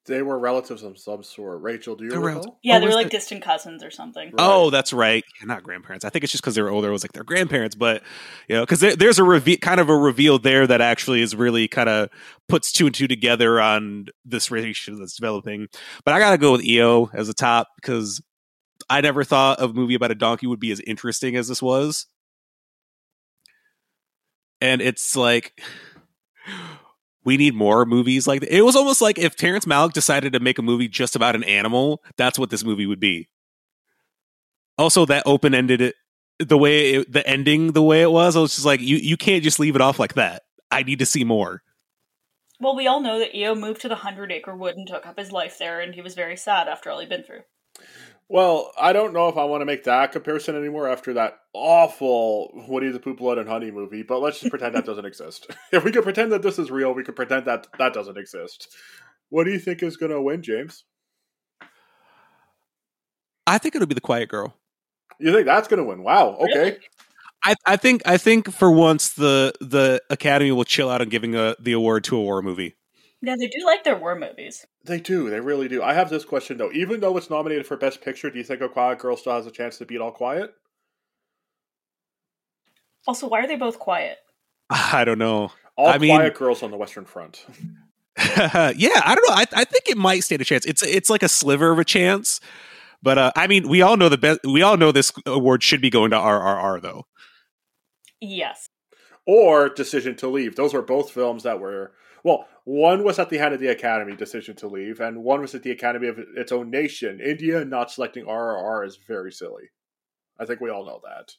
They were relatives of some sort. Rachael, do you They were recall? Yeah, Oh, they were like it- distant cousins or something. Right. Oh, that's right. Yeah, not grandparents. I think it's just because they were older. It was like their grandparents, but you know, because there, there's a reve- kind of a reveal there that actually is really kind of puts two and two together on this relationship that's developing. But I gotta go with EO as the top because I never thought a movie about a donkey would be as interesting as this was, and it's like. We need more movies like that. It was almost like if Terrence Malick decided to make a movie just about an animal, that's what this movie would be also that open ended it the way it, the ending the way it was i was just like you you can't just leave it off like that i need to see more Well, we all know that Eo moved to the Hundred Acre Wood and took up his life there, and he was very sad after all he'd been through. Well, I don't know if I want to make that comparison anymore after that awful Woody the Poop Blood and Honey movie, but let's just pretend that doesn't exist. If we could pretend that this is real, we could pretend that that doesn't exist. What do you think is going to win, James? i think it'll be the quiet girl You think that's going to win? Wow. Okay. Really? I, I think I think for once the the Academy will chill out on giving a, the award to a war movie. Yeah, they do like their war movies. They do. They really do. I have this question though. Even though it's nominated for Best Picture, do you think A Quiet Girl still has a chance to beat All Quiet? Also, why are they both quiet? I don't know. All I mean- Quiet Girls on the Western Front. yeah, I don't know. I, I think it might stand a chance. It's it's like a sliver of a chance, but uh, I mean, we all know the best. We all know this award should be going to RRR though. Yes. or Decision to Leave. Those were both films that were well, one was at the hand of the Academy, Decision to Leave, and one was at the Academy of its own nation. India not selecting RRR is very silly. I think we all know that.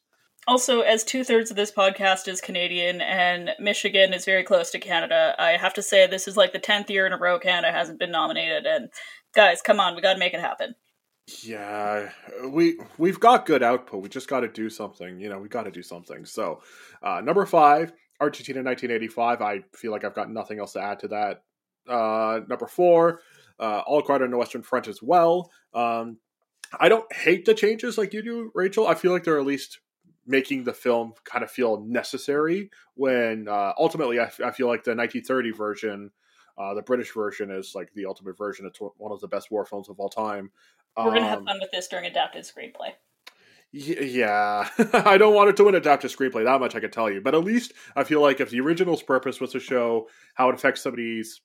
Also, as two thirds of this podcast is Canadian and Michigan is very close to Canada, I have to say this is like the 10th year in a row Canada hasn't been nominated. And guys, come on, we gotta make it happen. Yeah, we we've got good output. We just got to do something. You know, we got to do something. So, uh, number five, Argentina, nineteen eighty five. I feel like I've got nothing else to add to that. Uh, number four, uh, All Quiet on the Western Front as well. Um, I don't hate the changes like you do, Rachael. I feel like they're at least making the film kind of feel necessary. When uh, ultimately, I, f- I feel like the nineteen thirty version. Uh, the British version is like the ultimate version. It's one of the best war films of all time. We're gonna have Um, fun with this during adapted screenplay. Yeah, I don't want it to win adapted screenplay. That much I can tell you. But at least I feel like if the original's purpose was to show how it affects somebody's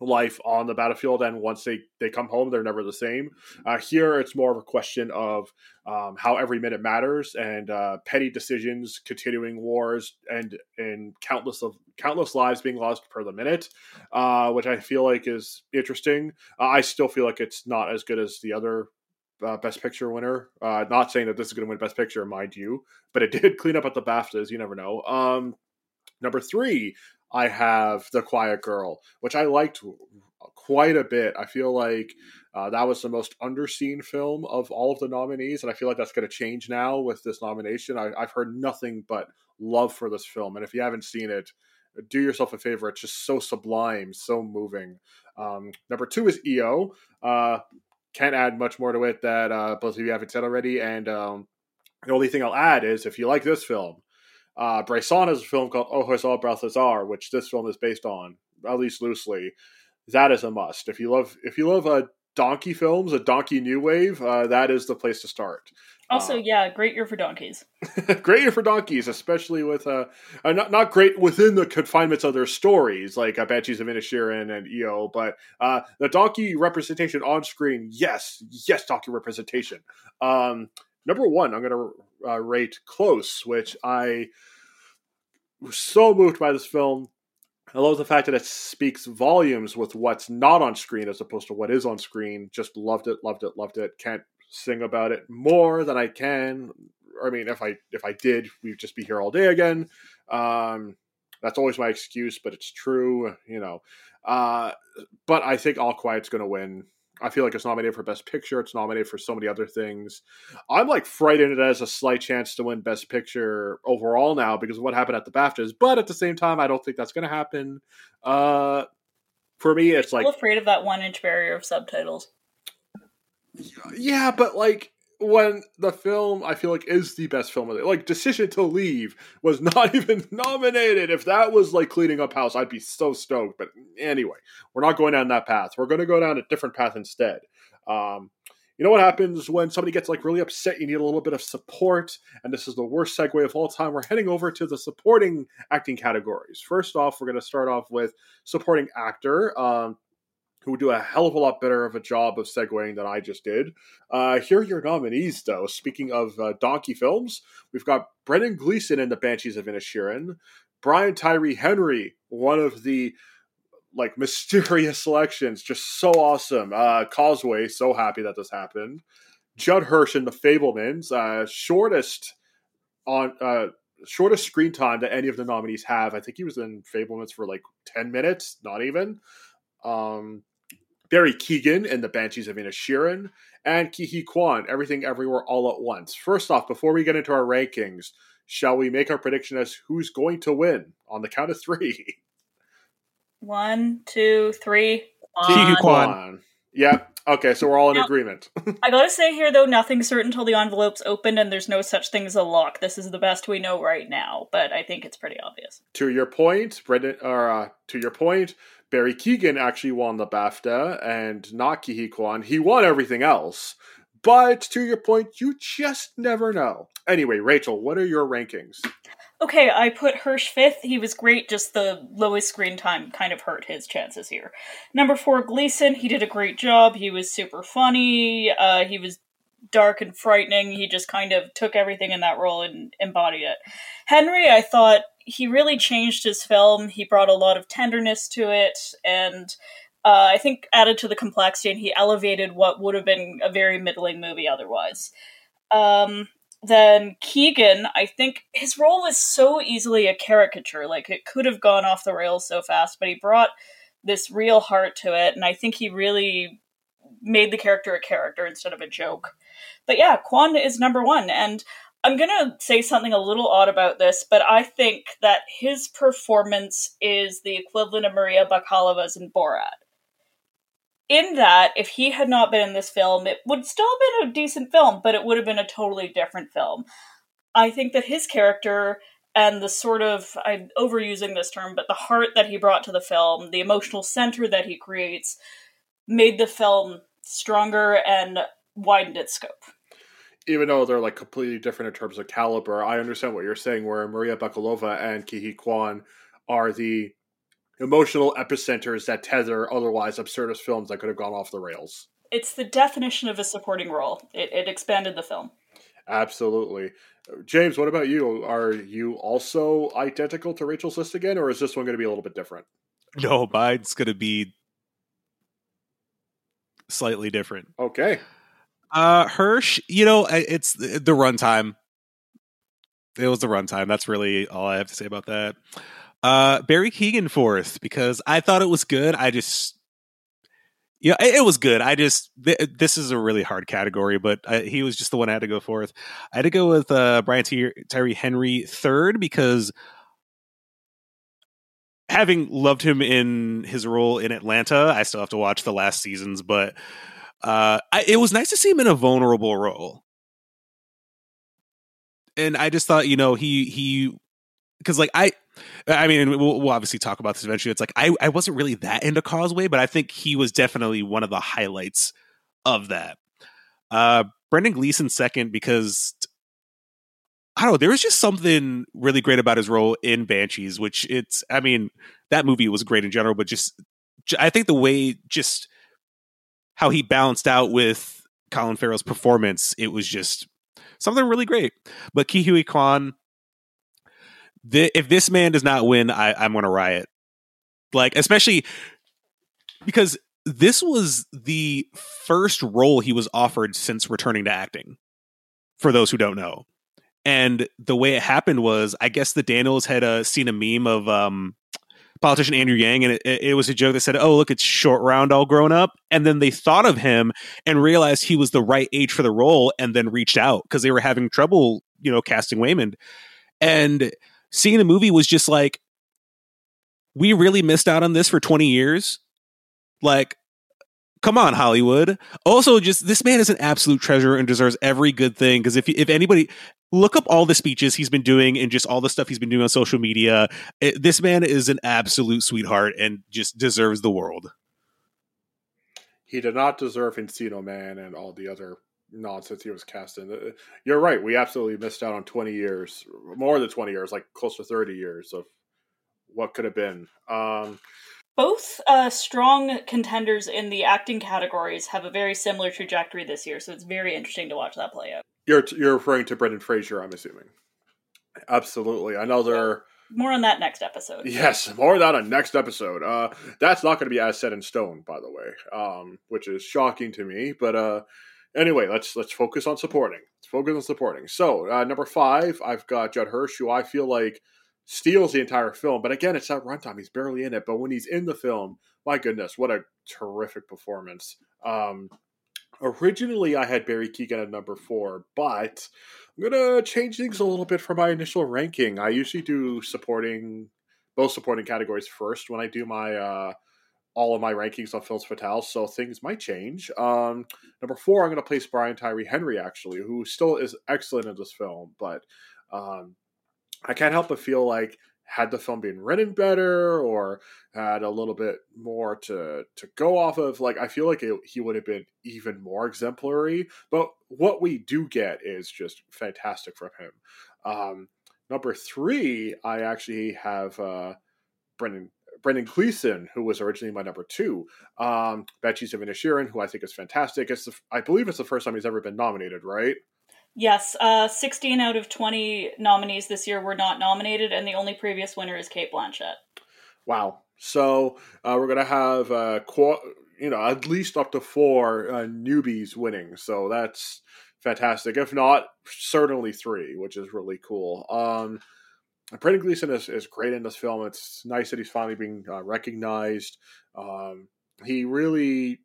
life on the battlefield and once they they come home they're never the same uh, here it's more of a question of um, how every minute matters and uh, petty decisions continuing wars and and countless of countless lives being lost per the minute uh, which i feel like is interesting uh, i still feel like it's not as good as the other uh, best picture winner uh, not saying that this is going to win best picture mind you but it did clean up at the baftas you never know um, number three I have The Quiet Girl, which I liked quite a bit. I feel like uh, that was the most underseen film of all of the nominees, and I feel like that's going to change now with this nomination. I, have heard nothing but love for this film, and if you haven't seen it, do yourself a favor. It's just so sublime, so moving. Um, number two is EO. Uh, can't add much more to it that uh, both of you haven't said already, and um, the only thing I'll add is if you like this film, uh, Bresson has a film called Au Hasard Balthazar, which this film is based on, at least loosely. That is a must. If you love, if you love uh, donkey films, a donkey new wave, uh, that is the place to start. Also, uh, yeah, great year for donkeys. great year for donkeys, especially with uh, uh, not not great within the confinements of their stories, like Banshees of Inisherin and EO, but uh, the donkey representation on screen, yes, yes, donkey representation. Um, number one, I'm going to uh, rate Close, which I was so moved by this film. I love the fact that it speaks volumes with what's not on screen as opposed to what is on screen. Just loved it, loved it, loved it. Can't sing about it more than I can. I mean, if I if I did, we'd just be here all day again. Um, that's always my excuse, but it's true, you know. Uh, but I think All Quiet's going to win. I feel like it's nominated for Best Picture. It's nominated for so many other things. I'm like frightened it has a slight chance to win Best Picture overall now because of what happened at the BAFTAs. But at the same time, I don't think that's going to happen. Uh, for me, it's like I'm afraid of that one inch barrier of subtitles. Yeah, but like when the film I feel like is the best film of it. Like Decision to Leave was not even nominated. If that was like cleaning up house, I'd be so stoked. But anyway, we're not going down that path. We're going to go down a different path instead. Um, you know what happens when somebody gets like really upset? You need a little bit of support, and this is the worst segue of all time. We're heading over to the supporting acting categories. First off, we're going to start off with supporting actor. Um, who would do a hell of a lot better of a job of segueing than I just did. Uh, here are your nominees, though. Speaking of uh, donkey films, we've got Brendan Gleeson in The Banshees of Inisherin, Brian Tyree Henry, one of the like mysterious selections, just so awesome. Uh, Causeway, so happy that this happened. Judd Hirsch in The Fabelmans, uh, shortest on uh, shortest screen time that any of the nominees have. I think he was in Fabelmans for like ten minutes, not even. Um, Barry Keoghan and the Banshees of Inisherin, and Ke Huy Quan, Everything Everywhere All at Once. First off, before we get into our rankings, shall we make our prediction as who's going to win on the count of three? One, two, three. Ke Huy Quan. Yeah. Okay, so we're all in now, agreement. I gotta say here though, nothing's certain until the envelope's opened, and there's no such thing as a lock. This is the best we know right now, but I think it's pretty obvious. To your point, Brendan, or uh, to your point, Barry Keoghan actually won the BAFTA and not Quan. He won everything else. But to your point, you just never know. Anyway, Rachael, what are your rankings? Okay, I put Hirsch fifth. He was great, just the lowest screen time kind of hurt his chances here. Number four, Gleeson. He did a great job. He was super funny. Uh, he was dark and frightening. He just kind of took everything in that role and embodied it. Henry, I thought he really changed his film. He brought a lot of tenderness to it, and uh, I think added to the complexity, and he elevated what would have been a very middling movie otherwise. Um, then Keoghan, I think his role is so easily a caricature. Like it could have gone off the rails so fast, but he brought this real heart to it, and I think he really made the character a character instead of a joke. But yeah, Quan is number one, and I'm gonna say something a little odd about this, but I think that his performance is the equivalent of Maria Bakalova's in Borat. In that, if he had not been in this film, it would still have been a decent film, but it would have been a totally different film. I think that his character and the sort of I'm overusing this term, but the heart that he brought to the film, the emotional center that he creates, made the film stronger and widened its scope even though they're like completely different in terms of caliber, I understand what you're saying. Where Maria Bakalova and Ke Huy Quan are the emotional epicenters that tether otherwise absurdist films that could have gone off the rails. It's the definition of a supporting role. It, it expanded the film. Absolutely. James, what about you? Are you also identical to Rachael again, or is this one going to be a little bit different? No, mine's going to be slightly different. Okay. Uh, Hirsch, you know, it's the runtime. It was the runtime. That's really all I have to say about that. Uh, Barry Keoghan fourth because I thought it was good. I just, yeah, it, it was good. I just th- this is a really hard category, but I, he was just the one I had to go fourth. I had to go with uh, Brian Ty- Tyree Henry third because having loved him in his role in Atlanta, I still have to watch the last seasons, but uh, I, it was nice to see him in a vulnerable role. And I just thought, you know, he he because like I I mean, we'll, we'll, obviously talk about this eventually. It's like I, I wasn't really that into Causeway, but I think he was definitely one of the highlights of that. Uh, Brendan Gleeson second because I don't know. There was just something really great about his role in Banshees, which it's. I mean, that movie was great in general, but just I think the way just how he balanced out with Colin Farrell's performance, it was just something really great. But Ke Quan, if this man does not win, I, I'm going to riot. Like, especially because this was the first role he was offered since returning to acting. For those who don't know, and the way it happened was, I guess the Daniels had uh, seen a meme of um, politician Andrew Yang, and it, it, was a joke that said, "Oh, look, it's short round all grown up." And then they thought of him and realized he was the right age for the role, and then reached out because they were having trouble, you know, casting Waymond. And seeing the movie was just like, we really missed out on this for 20 years. Like, come on, Hollywood. Also, just this man is an absolute treasure and deserves every good thing. Because if if anybody look up all the speeches he's been doing and just all the stuff he's been doing on social media, it, this man is an absolute sweetheart and just deserves the world. He did not deserve Encino Man and all the other nonsense he was cast in. Uh, you're right. We absolutely missed out on 20 years, more than 20 years, like close to 30 years of what could have been. Um, Both uh, strong contenders in the acting categories have a very similar trajectory this year, so it's very interesting to watch that play out. You're you're referring to Brendan Fraser, I'm assuming. Absolutely, another. More on that next episode. Yes, more on that on next episode. Uh, that's not going to be as set in stone, by the way, um, which is shocking to me. But uh, Anyway, let's let's focus on supporting. Let's focus on supporting. So uh, number five, I've got Judd Hirsch, who I feel like steals the entire film. But again, it's that runtime; he's barely in it. But when he's in the film, my goodness, what a terrific performance! Um, originally, I had Barry Keoghan at number four, but I'm gonna change things a little bit for my initial ranking. I usually do supporting both supporting categories first when I do my uh, all of my rankings on Films Fatale, so things might change. Um, number four, I'm going to place Brian Tyree Henry, actually, who still is excellent in this film, but um, I can't help but feel like had the film been written better or had a little bit more to to go off of, like I feel like it, he would have been even more exemplary. But what we do get is just fantastic from him. Um, number three, I actually have uh, Brendan Brendan Gleeson, who was originally my number two. Um, Banshees of who I think is fantastic. It's the, I believe it's the first time he's ever been nominated, right? Yes, uh, 16 out of 20 nominees this year were not nominated, and the only previous winner is Cate Blanchett. Wow. So uh, we're going to have, uh, qu- you know, at least up to four uh, newbies winning. So that's fantastic. If not, certainly three, which is really cool. Um, Brendan Gleeson is, is great in this film. It's nice that he's finally being uh, recognized. Um, he really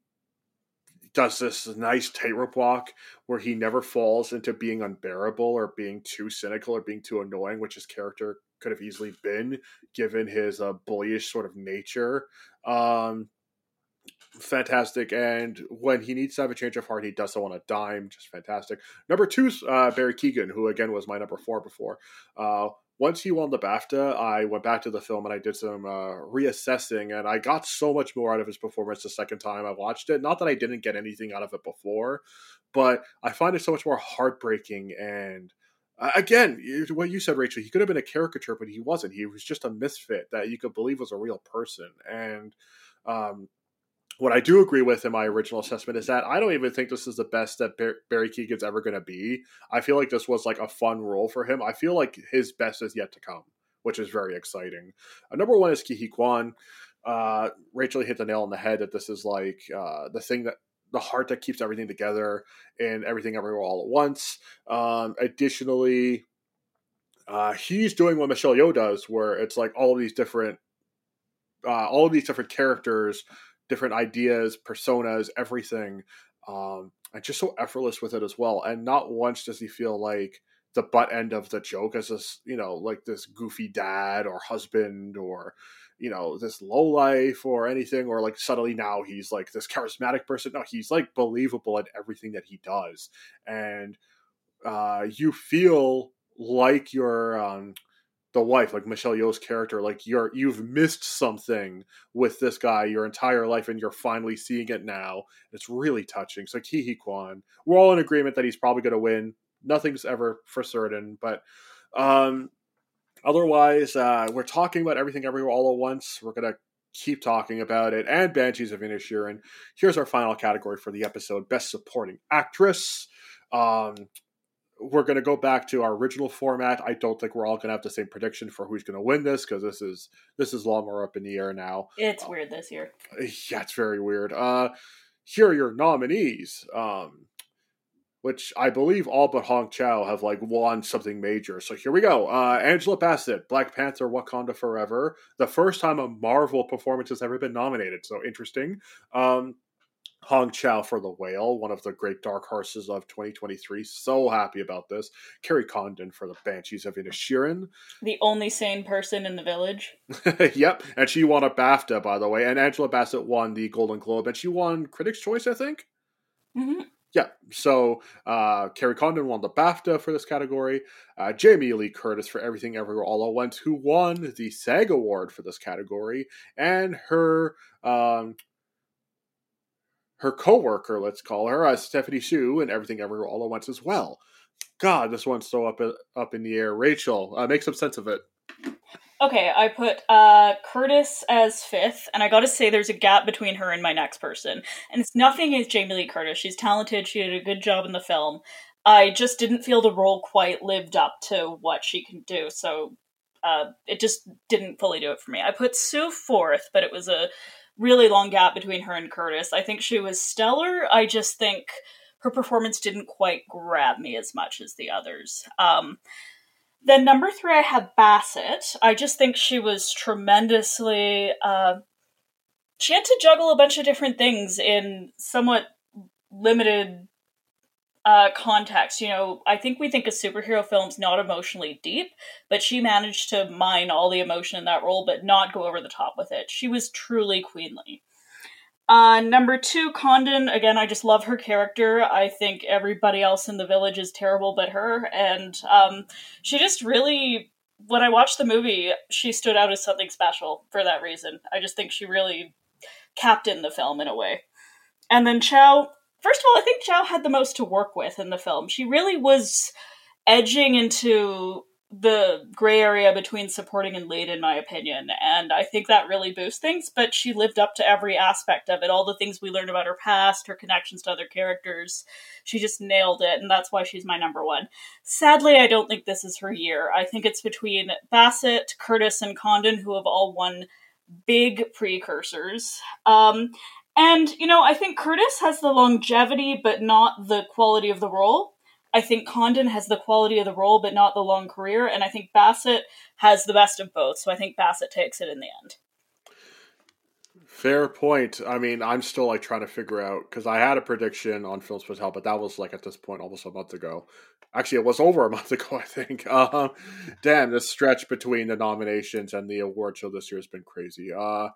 does this nice tightrope walk where he never falls into being unbearable or being too cynical or being too annoying, which his character could have easily been given his uh, bullish sort of nature. Um, fantastic. And when he needs to have a change of heart, he does so on a dime. Just fantastic. Number two, uh, Barry Keoghan, who again was my number four before. Uh, once he won the BAFTA, I went back to the film and I did some uh, reassessing, and I got so much more out of his performance the second time I watched it. Not that I didn't get anything out of it before, but I find it so much more heartbreaking and uh, again, what you said, Rachael, he could have been a caricature, but he wasn't. He was just a misfit that you could believe was a real person. And um, what I do agree with in my original assessment is that I don't even think this is the best that Barry Keoghan's ever going to be. I feel like this was like a fun role for him. I feel like his best is yet to come, which is very exciting. Uh, number one is Huy Quan. Uh, Rachel hit the nail on the head that this is like uh, the thing that the heart that keeps everything together and everything everywhere all at once. Um, additionally, uh, he's doing what Michelle Yeoh does, where it's like all of these different, uh, all of these different characters, different ideas, personas, everything, um, and just so effortless with it as well. And not once does he feel like the butt end of the joke as this, you know, like this goofy dad or husband or you know this low life or anything or like suddenly now he's like this charismatic person no he's like believable at everything that he does and uh you feel like you're um the wife like michelle yeoh's character like you're you've missed something with this guy your entire life and you're finally seeing it now it's really touching so Huy Quan we're all in agreement that he's probably going to win nothing's ever for certain but um Otherwise, uh, we're talking about everything everywhere all at once. We're going to keep talking about it. And Banshees of Inisherin. Here's our final category for the episode Best Supporting Actress. Um, we're going to go back to our original format. I don't think we're all going to have the same prediction for who's going to win this because this is this is a lot more up in the air now. It's uh, weird this year. Yeah, it's very weird. Uh, here are your nominees. Um, which I believe all but Hong Chau have like won something major. So here we go. Uh, Angela Bassett, Black Panther, Wakanda Forever. The first time a Marvel performance has ever been nominated. So interesting. Um, Hong Chau for The Whale, one of the great dark horses of 2023. So happy about this. Kerry Condon for The Banshees of Inisherin. The only sane person in the village. yep. And she won a BAFTA, by the way. And Angela Bassett won the Golden Globe. And she won Critics' Choice, I think. Mm-hmm. Yeah, so uh, Kerry Condon won the BAFTA for this category. Uh, Jamie Lee Curtis for Everything Everywhere All at Once, who won the SAG Award for this category, and her um, her co-worker, let's call her, uh, Stephanie Hsu, and Everything Everywhere All at Once as well. God, this one's so up up in the air. Rachael, uh, make some sense of it. Okay, I put uh, Curtis as fifth, and I gotta say there's a gap between her and my next person. And it's nothing against Jamie Lee Curtis. She's talented, she did a good job in the film. I just didn't feel the role quite lived up to what she can do, so uh, it just didn't fully do it for me. I put Hsu fourth, but it was a really long gap between her and Curtis. I think she was stellar. I just think her performance didn't quite grab me as much as the others. Um, then number three, I have Bassett. I just think she was tremendously. Uh, she had to juggle a bunch of different things in somewhat limited uh, context. You know, I think we think a superhero film's not emotionally deep, but she managed to mine all the emotion in that role, but not go over the top with it. She was truly queenly. Uh, number two, Condon. Again, I just love her character. I think everybody else in the village is terrible but her. And um, she just really, when I watched the movie, she stood out as something special for that reason. I just think she really captained the film in a way. And then Chau, first of all, I think Chau had the most to work with in the film. She really was edging into the gray area between supporting and lead, in my opinion. And I think that really boosts things, but she lived up to every aspect of it. All the things we learned about her past, her connections to other characters. She just nailed it, and that's why she's my number one. Sadly, I don't think this is her year. I think it's between Bassett, Curtis, and Condon, who have all won big precursors. Um, and, you know, I think Curtis has the longevity, but not the quality of the role. I think Condon has the quality of the role, but not the long career. And I think Bassett has the best of both. So I think Bassett takes it in the end. Fair point. I mean, I'm still like trying to figure out because I had a prediction on Films Fatale, but that was like at this point almost a month ago. Actually, it was over a month ago, I think. Uh, damn, this stretch between the nominations and the award show this year has been crazy. Uh,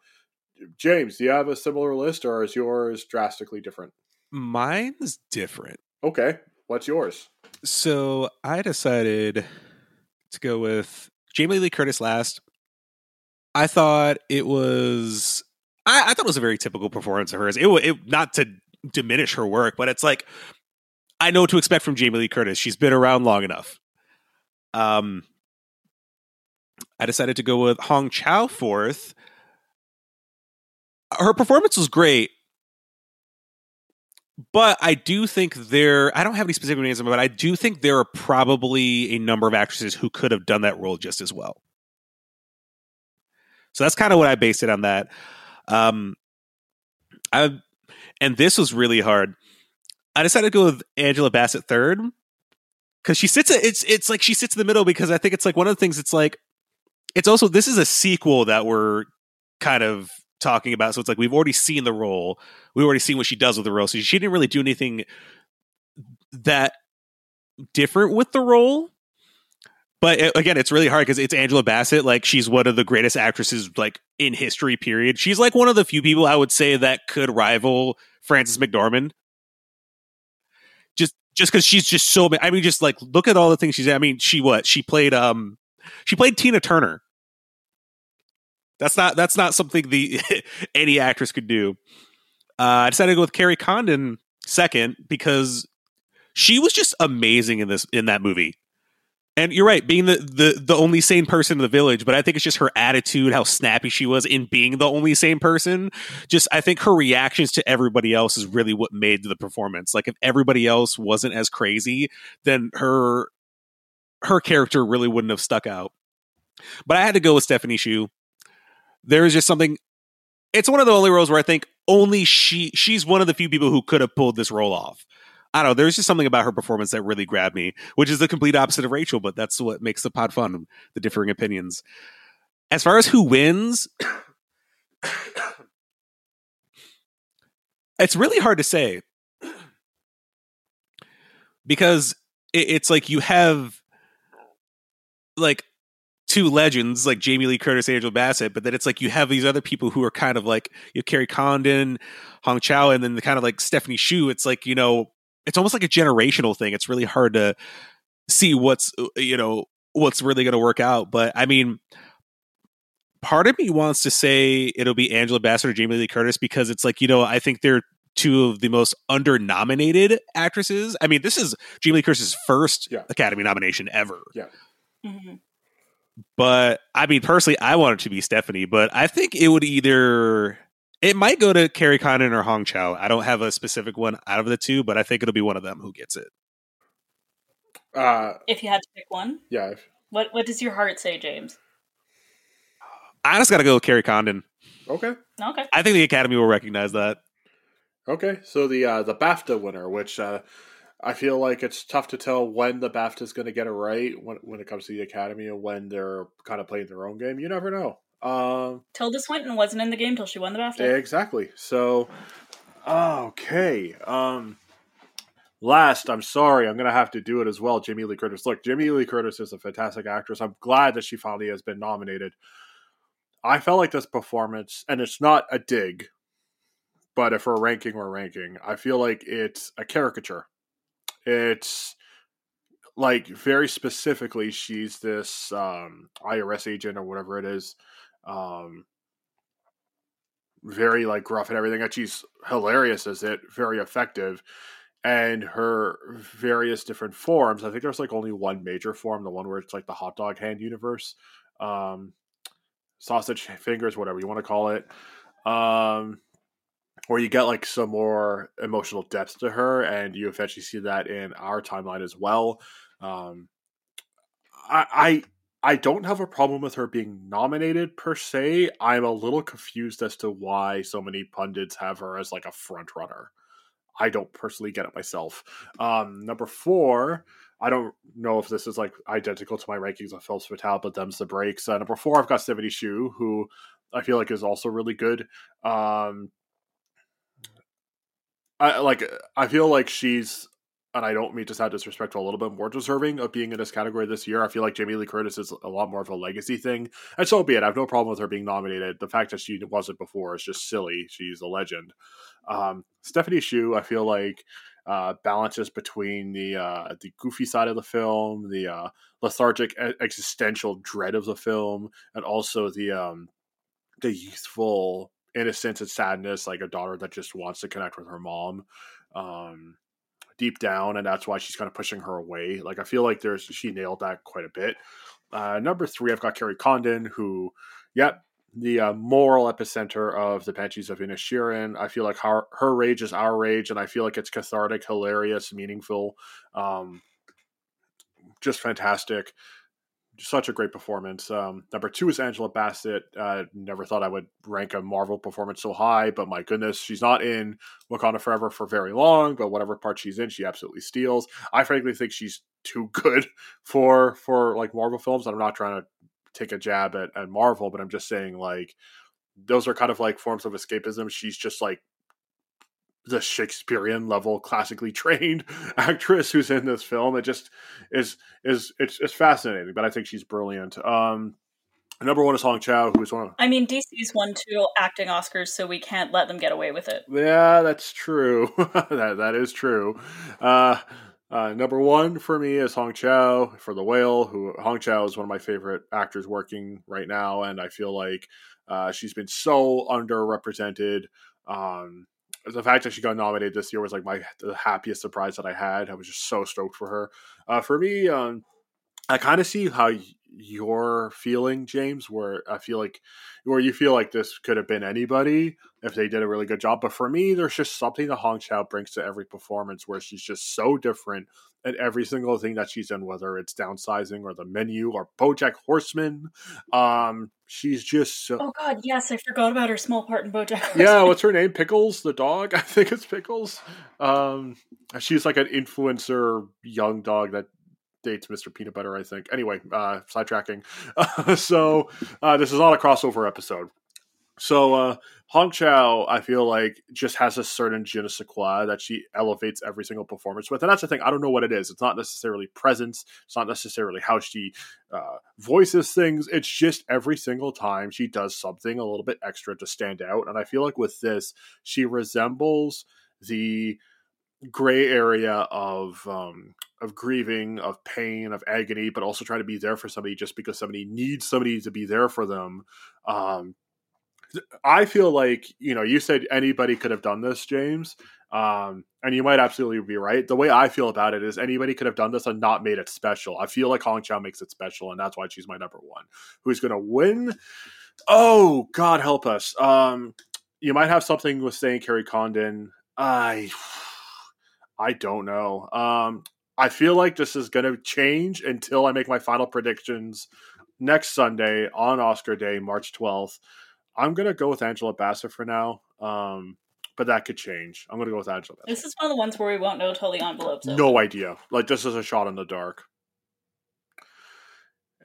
James, do you have a similar list, or is yours drastically different? Mine's different. Okay. What's yours? So I decided to go with Jamie Lee Curtis last. I thought it was I, I thought it was a very typical performance of hers. It, it not to diminish her work, but it's like I know what to expect from Jamie Lee Curtis. She's been around long enough. Um, I decided to go with Hong Chau fourth. Her performance was great, but I do think there. I don't have any specific names, but I do think there are probably a number of actresses who could have done that role just as well. So that's kind of what I based it on. That, um, I, and this was really hard. I decided to go with Angela Bassett third because she sits. It's it's like she sits in the middle because I think it's like one of the things. It's like it's also this is a sequel that we're kind of talking about. So it's like we've already seen the role. We've already seen what she does with the role. So she didn't really do anything that different with the role. But again, it's really hard because it's Angela Bassett. Like she's one of the greatest actresses like in history. Period. She's like one of the few people I would say that could rival Frances McDormand. Just just because she's just so. I mean, just like look at all the things she's. I mean, she what she played. Um, she played Tina Turner. That's not that's not something the any actress could do. Uh, I decided to go with Kerry Condon second because she was just amazing in this in that movie. And you're right, being the, the the only sane person in the village, but I think it's just her attitude, how snappy she was in being the only sane person. Just I think her reactions to everybody else is really what made the performance. Like if everybody else wasn't as crazy, then her her character really wouldn't have stuck out. But I had to go with Stephanie Hsu there is just something. It's one of the only roles where I think only she she's one of the few people who could have pulled this role off. I don't know. There's just something about her performance that really grabbed me, which is the complete opposite of Rachael, but that's what makes the pod fun, the differing opinions. As far as who wins, it's really hard to say because it's like you have like two legends like Jamie Lee Curtis, Angel Bassett, but then it's like you have these other people who are kind of like you know, Kerry Condon, Hong Chau, and then the kind of like Stephanie Hsu. It's like you know, it's almost like a generational thing. It's really hard to see what's you know what's really going to work out. But I mean, part of me wants to say it'll be Angela Bassett or Jamie Lee Curtis because it's like you know I think they're two of the most under nominated actresses. I mean, this is Jamie Lee Curtis's first yeah. Academy nomination ever. Yeah. Mm-hmm. But I mean, personally, I want it to be Stephanie, but I think it would either it might go to Kerry Condon or Hong Chau. I don't have a specific one out of the two, but I think it'll be one of them who gets it. Uh, if you had to pick one, yeah. What What does your heart say, James? I just got to go with Kerry Condon. Okay. Okay. I think the Academy will recognize that. Okay, so the uh, the BAFTA winner, which uh, I feel like it's tough to tell when the BAFTA is going to get it right when when it comes to the Academy and when they're kind of playing their own game. You never know. Um, Tilda Swinton wasn't in the game till she won the BAFTA. Exactly. So, okay. Um, last, I'm sorry, I'm going to have to do it as well. Jamie Lee Curtis. Look, Jamie Lee Curtis is a fantastic actress. I'm glad that she finally has been nominated. I felt like this performance, and it's not a dig, but if we're ranking, we're ranking. I feel like it's a caricature it's like very specifically, she's this um, IRS agent or whatever it is. Um, very like gruff and everything. And she's hilarious as it, very effective. And her various different forms. I think there's like only one major form, the one where it's like the hot dog hand universe, um, sausage fingers, whatever you want to call it. Um, where you get like some more emotional depth to her, and you eventually see that in our timeline as well. Um, I, I I don't have a problem with her being nominated per se. I'm a little confused as to why so many pundits have her as like a front runner. I don't personally get it myself. Um, number four, I don't know if this is like identical to my rankings of Films Fatale, but them's the breaks. Uh, number four, I've got Stephanie Hsu, who I feel like is also really good. Um, I like I feel like she's and I don't mean to sound disrespectful, a little bit more deserving of being in this category this year. I feel like Jamie Lee Curtis is a lot more of a legacy thing, and so be it. I have no problem with her being nominated. The fact that she wasn't before is just silly. She's a legend. Um, Stephanie Hsu, I feel like uh, balances between the uh, the goofy side of the film, the uh, lethargic existential dread of the film, and also the um, the youthful innocence and sadness, like a daughter that just wants to connect with her mom. Um, deep down, and that's why she's kind of pushing her away. Like I feel like there's she nailed that quite a bit. Uh, number three, I've got Kerry Condon, who, yep, the uh, moral epicenter of the Banshees of Inisherin. I feel like her, her rage is our rage, and I feel like it's cathartic, hilarious, meaningful, um, just fantastic such a great performance. Um, number two is Angela Bassett. Uh, never thought I would rank a Marvel performance so high, but my goodness, she's not in Wakanda Forever for very long. But whatever part she's in, she absolutely steals. I frankly think she's too good for for like Marvel films. I'm not trying to take a jab at, at Marvel, but I'm just saying like those are kind of like forms of escapism. She's just like the Shakespearean level, classically trained actress who's in this film. It just is is it's, it's fascinating, but I think she's brilliant. Um, number one is Hong Chau, who's one. Of, I mean, DC's won two acting Oscars, so we can't let them get away with it. Yeah, that's true. that that is true. Uh, uh, number one for me is Hong Chau for The Whale. Who Hong Chau is one of my favorite actors working right now, and I feel like uh, she's been so underrepresented. Um, the fact that she got nominated this year was like my the happiest surprise that I had. I was just so stoked for her. Uh, for me, um, I kind of see how you're feeling, James. Where I feel like, where you feel like this could have been anybody if they did a really good job. But for me, there's just something that Hong Chau brings to every performance where she's just so different at every single thing that she's in, whether it's downsizing or the menu or BoJack Horseman. Um, she's just so. Oh God, yes, I forgot about her small part in BoJack. Horseman. Yeah, what's her name? Pickles, the dog. I think it's Pickles. Um, she's like an influencer young dog that dates Mr. Peanut Butter, I think. Anyway, uh, sidetracking. Uh, so uh, this is not a crossover episode. So uh, Hong Chau, I feel like, just has a certain je ne sais quoi that she elevates every single performance with, and that's the thing. I don't know what it is. It's not necessarily presence. It's not necessarily how she uh, voices things. It's just every single time she does something a little bit extra to stand out. And I feel like with this, she resembles the gray area of um, of grieving, of pain, of agony, but also trying to be there for somebody just because somebody needs somebody to be there for them. Um, I feel like you know you said anybody could have done this, James, um, and you might absolutely be right. The way I feel about it is anybody could have done this and not made it special. I feel like Hong Chau makes it special, and that's why she's my number one. Who's going to win? Oh God, help us! Um, you might have something with saying Kerry Condon. I, I don't know. Um, I feel like this is going to change until I make my final predictions next Sunday on Oscar Day, March twelfth. I'm gonna go with Angela Bassett for now. Um, but that could change. I'm gonna go with Angela. Bassett. This is one of the ones where we won't know until the envelopes. Open. No idea. Like this is a shot in the dark.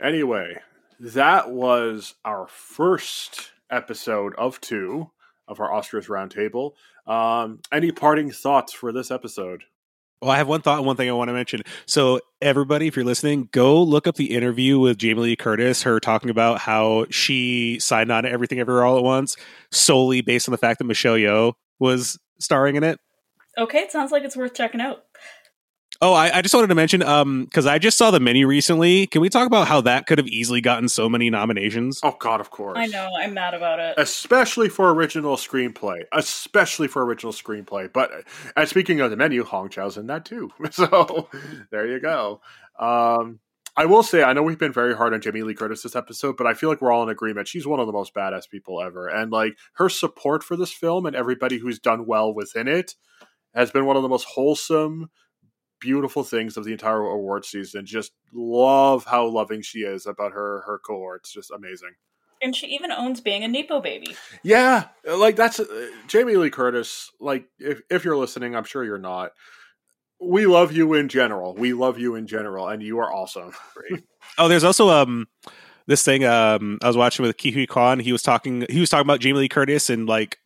Anyway, that was our first episode of two of our Oscars Roundtable. Um, any parting thoughts for this episode? Well, I have one thought and one thing I want to mention. So, everybody, if you're listening, go look up the interview with Jamie Lee Curtis, her talking about how she signed on to Everything Everywhere All at Once solely based on the fact that Michelle Yeoh was starring in it. Okay, it sounds like it's worth checking out. Oh, I, I, just wanted to mention because um, I just saw the menu recently. Can we talk about how that could have easily gotten so many nominations? Oh God, of course. I know. I'm mad about it. Especially for original screenplay. Especially for original screenplay. But and speaking of the menu, Hong Chau's in that too. So there you go. Um, I will say, I know we've been very hard on Jamie Lee Curtis this episode, but I feel like we're all in agreement. She's one of the most badass people ever, and like her support for this film and everybody who's done well within it has been one of the most wholesome beautiful things of the entire award season. Just love how loving she is about her her cohorts. Just amazing. And she even owns being a Nepo baby. Yeah, like that's uh, Jamie Lee Curtis. Like if if you're listening, I'm sure you're not. We love you in general. We love you in general, and you are awesome. oh, there's also um this thing um I was watching with Ke Huy Quan. He was talking he was talking about Jamie Lee Curtis and like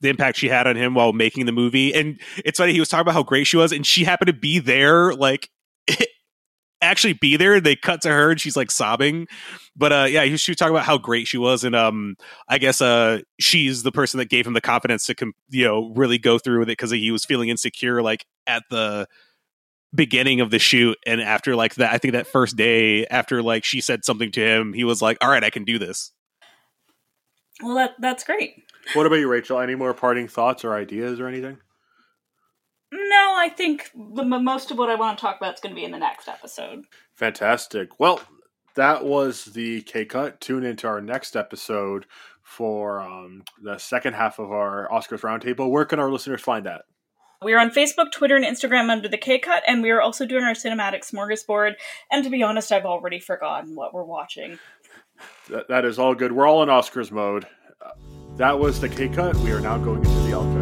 the impact she had on him while making the movie. And it's funny, he was talking about how great she was, and she happened to be there, like actually be there. They cut to her and she's like sobbing. But uh yeah, she was talking about how great she was, and um I guess uh she's the person that gave him the confidence to com- you know really go through with it because he was feeling insecure like at the beginning of the shoot and after like that i think that first day after like she said something to him he was like all right i can do this well that that's great what about you, Rachael? Any more parting thoughts or ideas or anything? No, I think the most of what I want to talk about is going to be in the next episode. Fantastic. Well, that was the K Cut. Tune into our next episode for um, the second half of our Oscars Roundtable. Where can our listeners find that? We are on Facebook, Twitter, and Instagram under the K Cut, and we are also doing our cinematic smorgasbord. And to be honest, I've already forgotten what we're watching. That, that is all good. We're all in Oscars mode. That was the K Cut. We are now going into the Cut.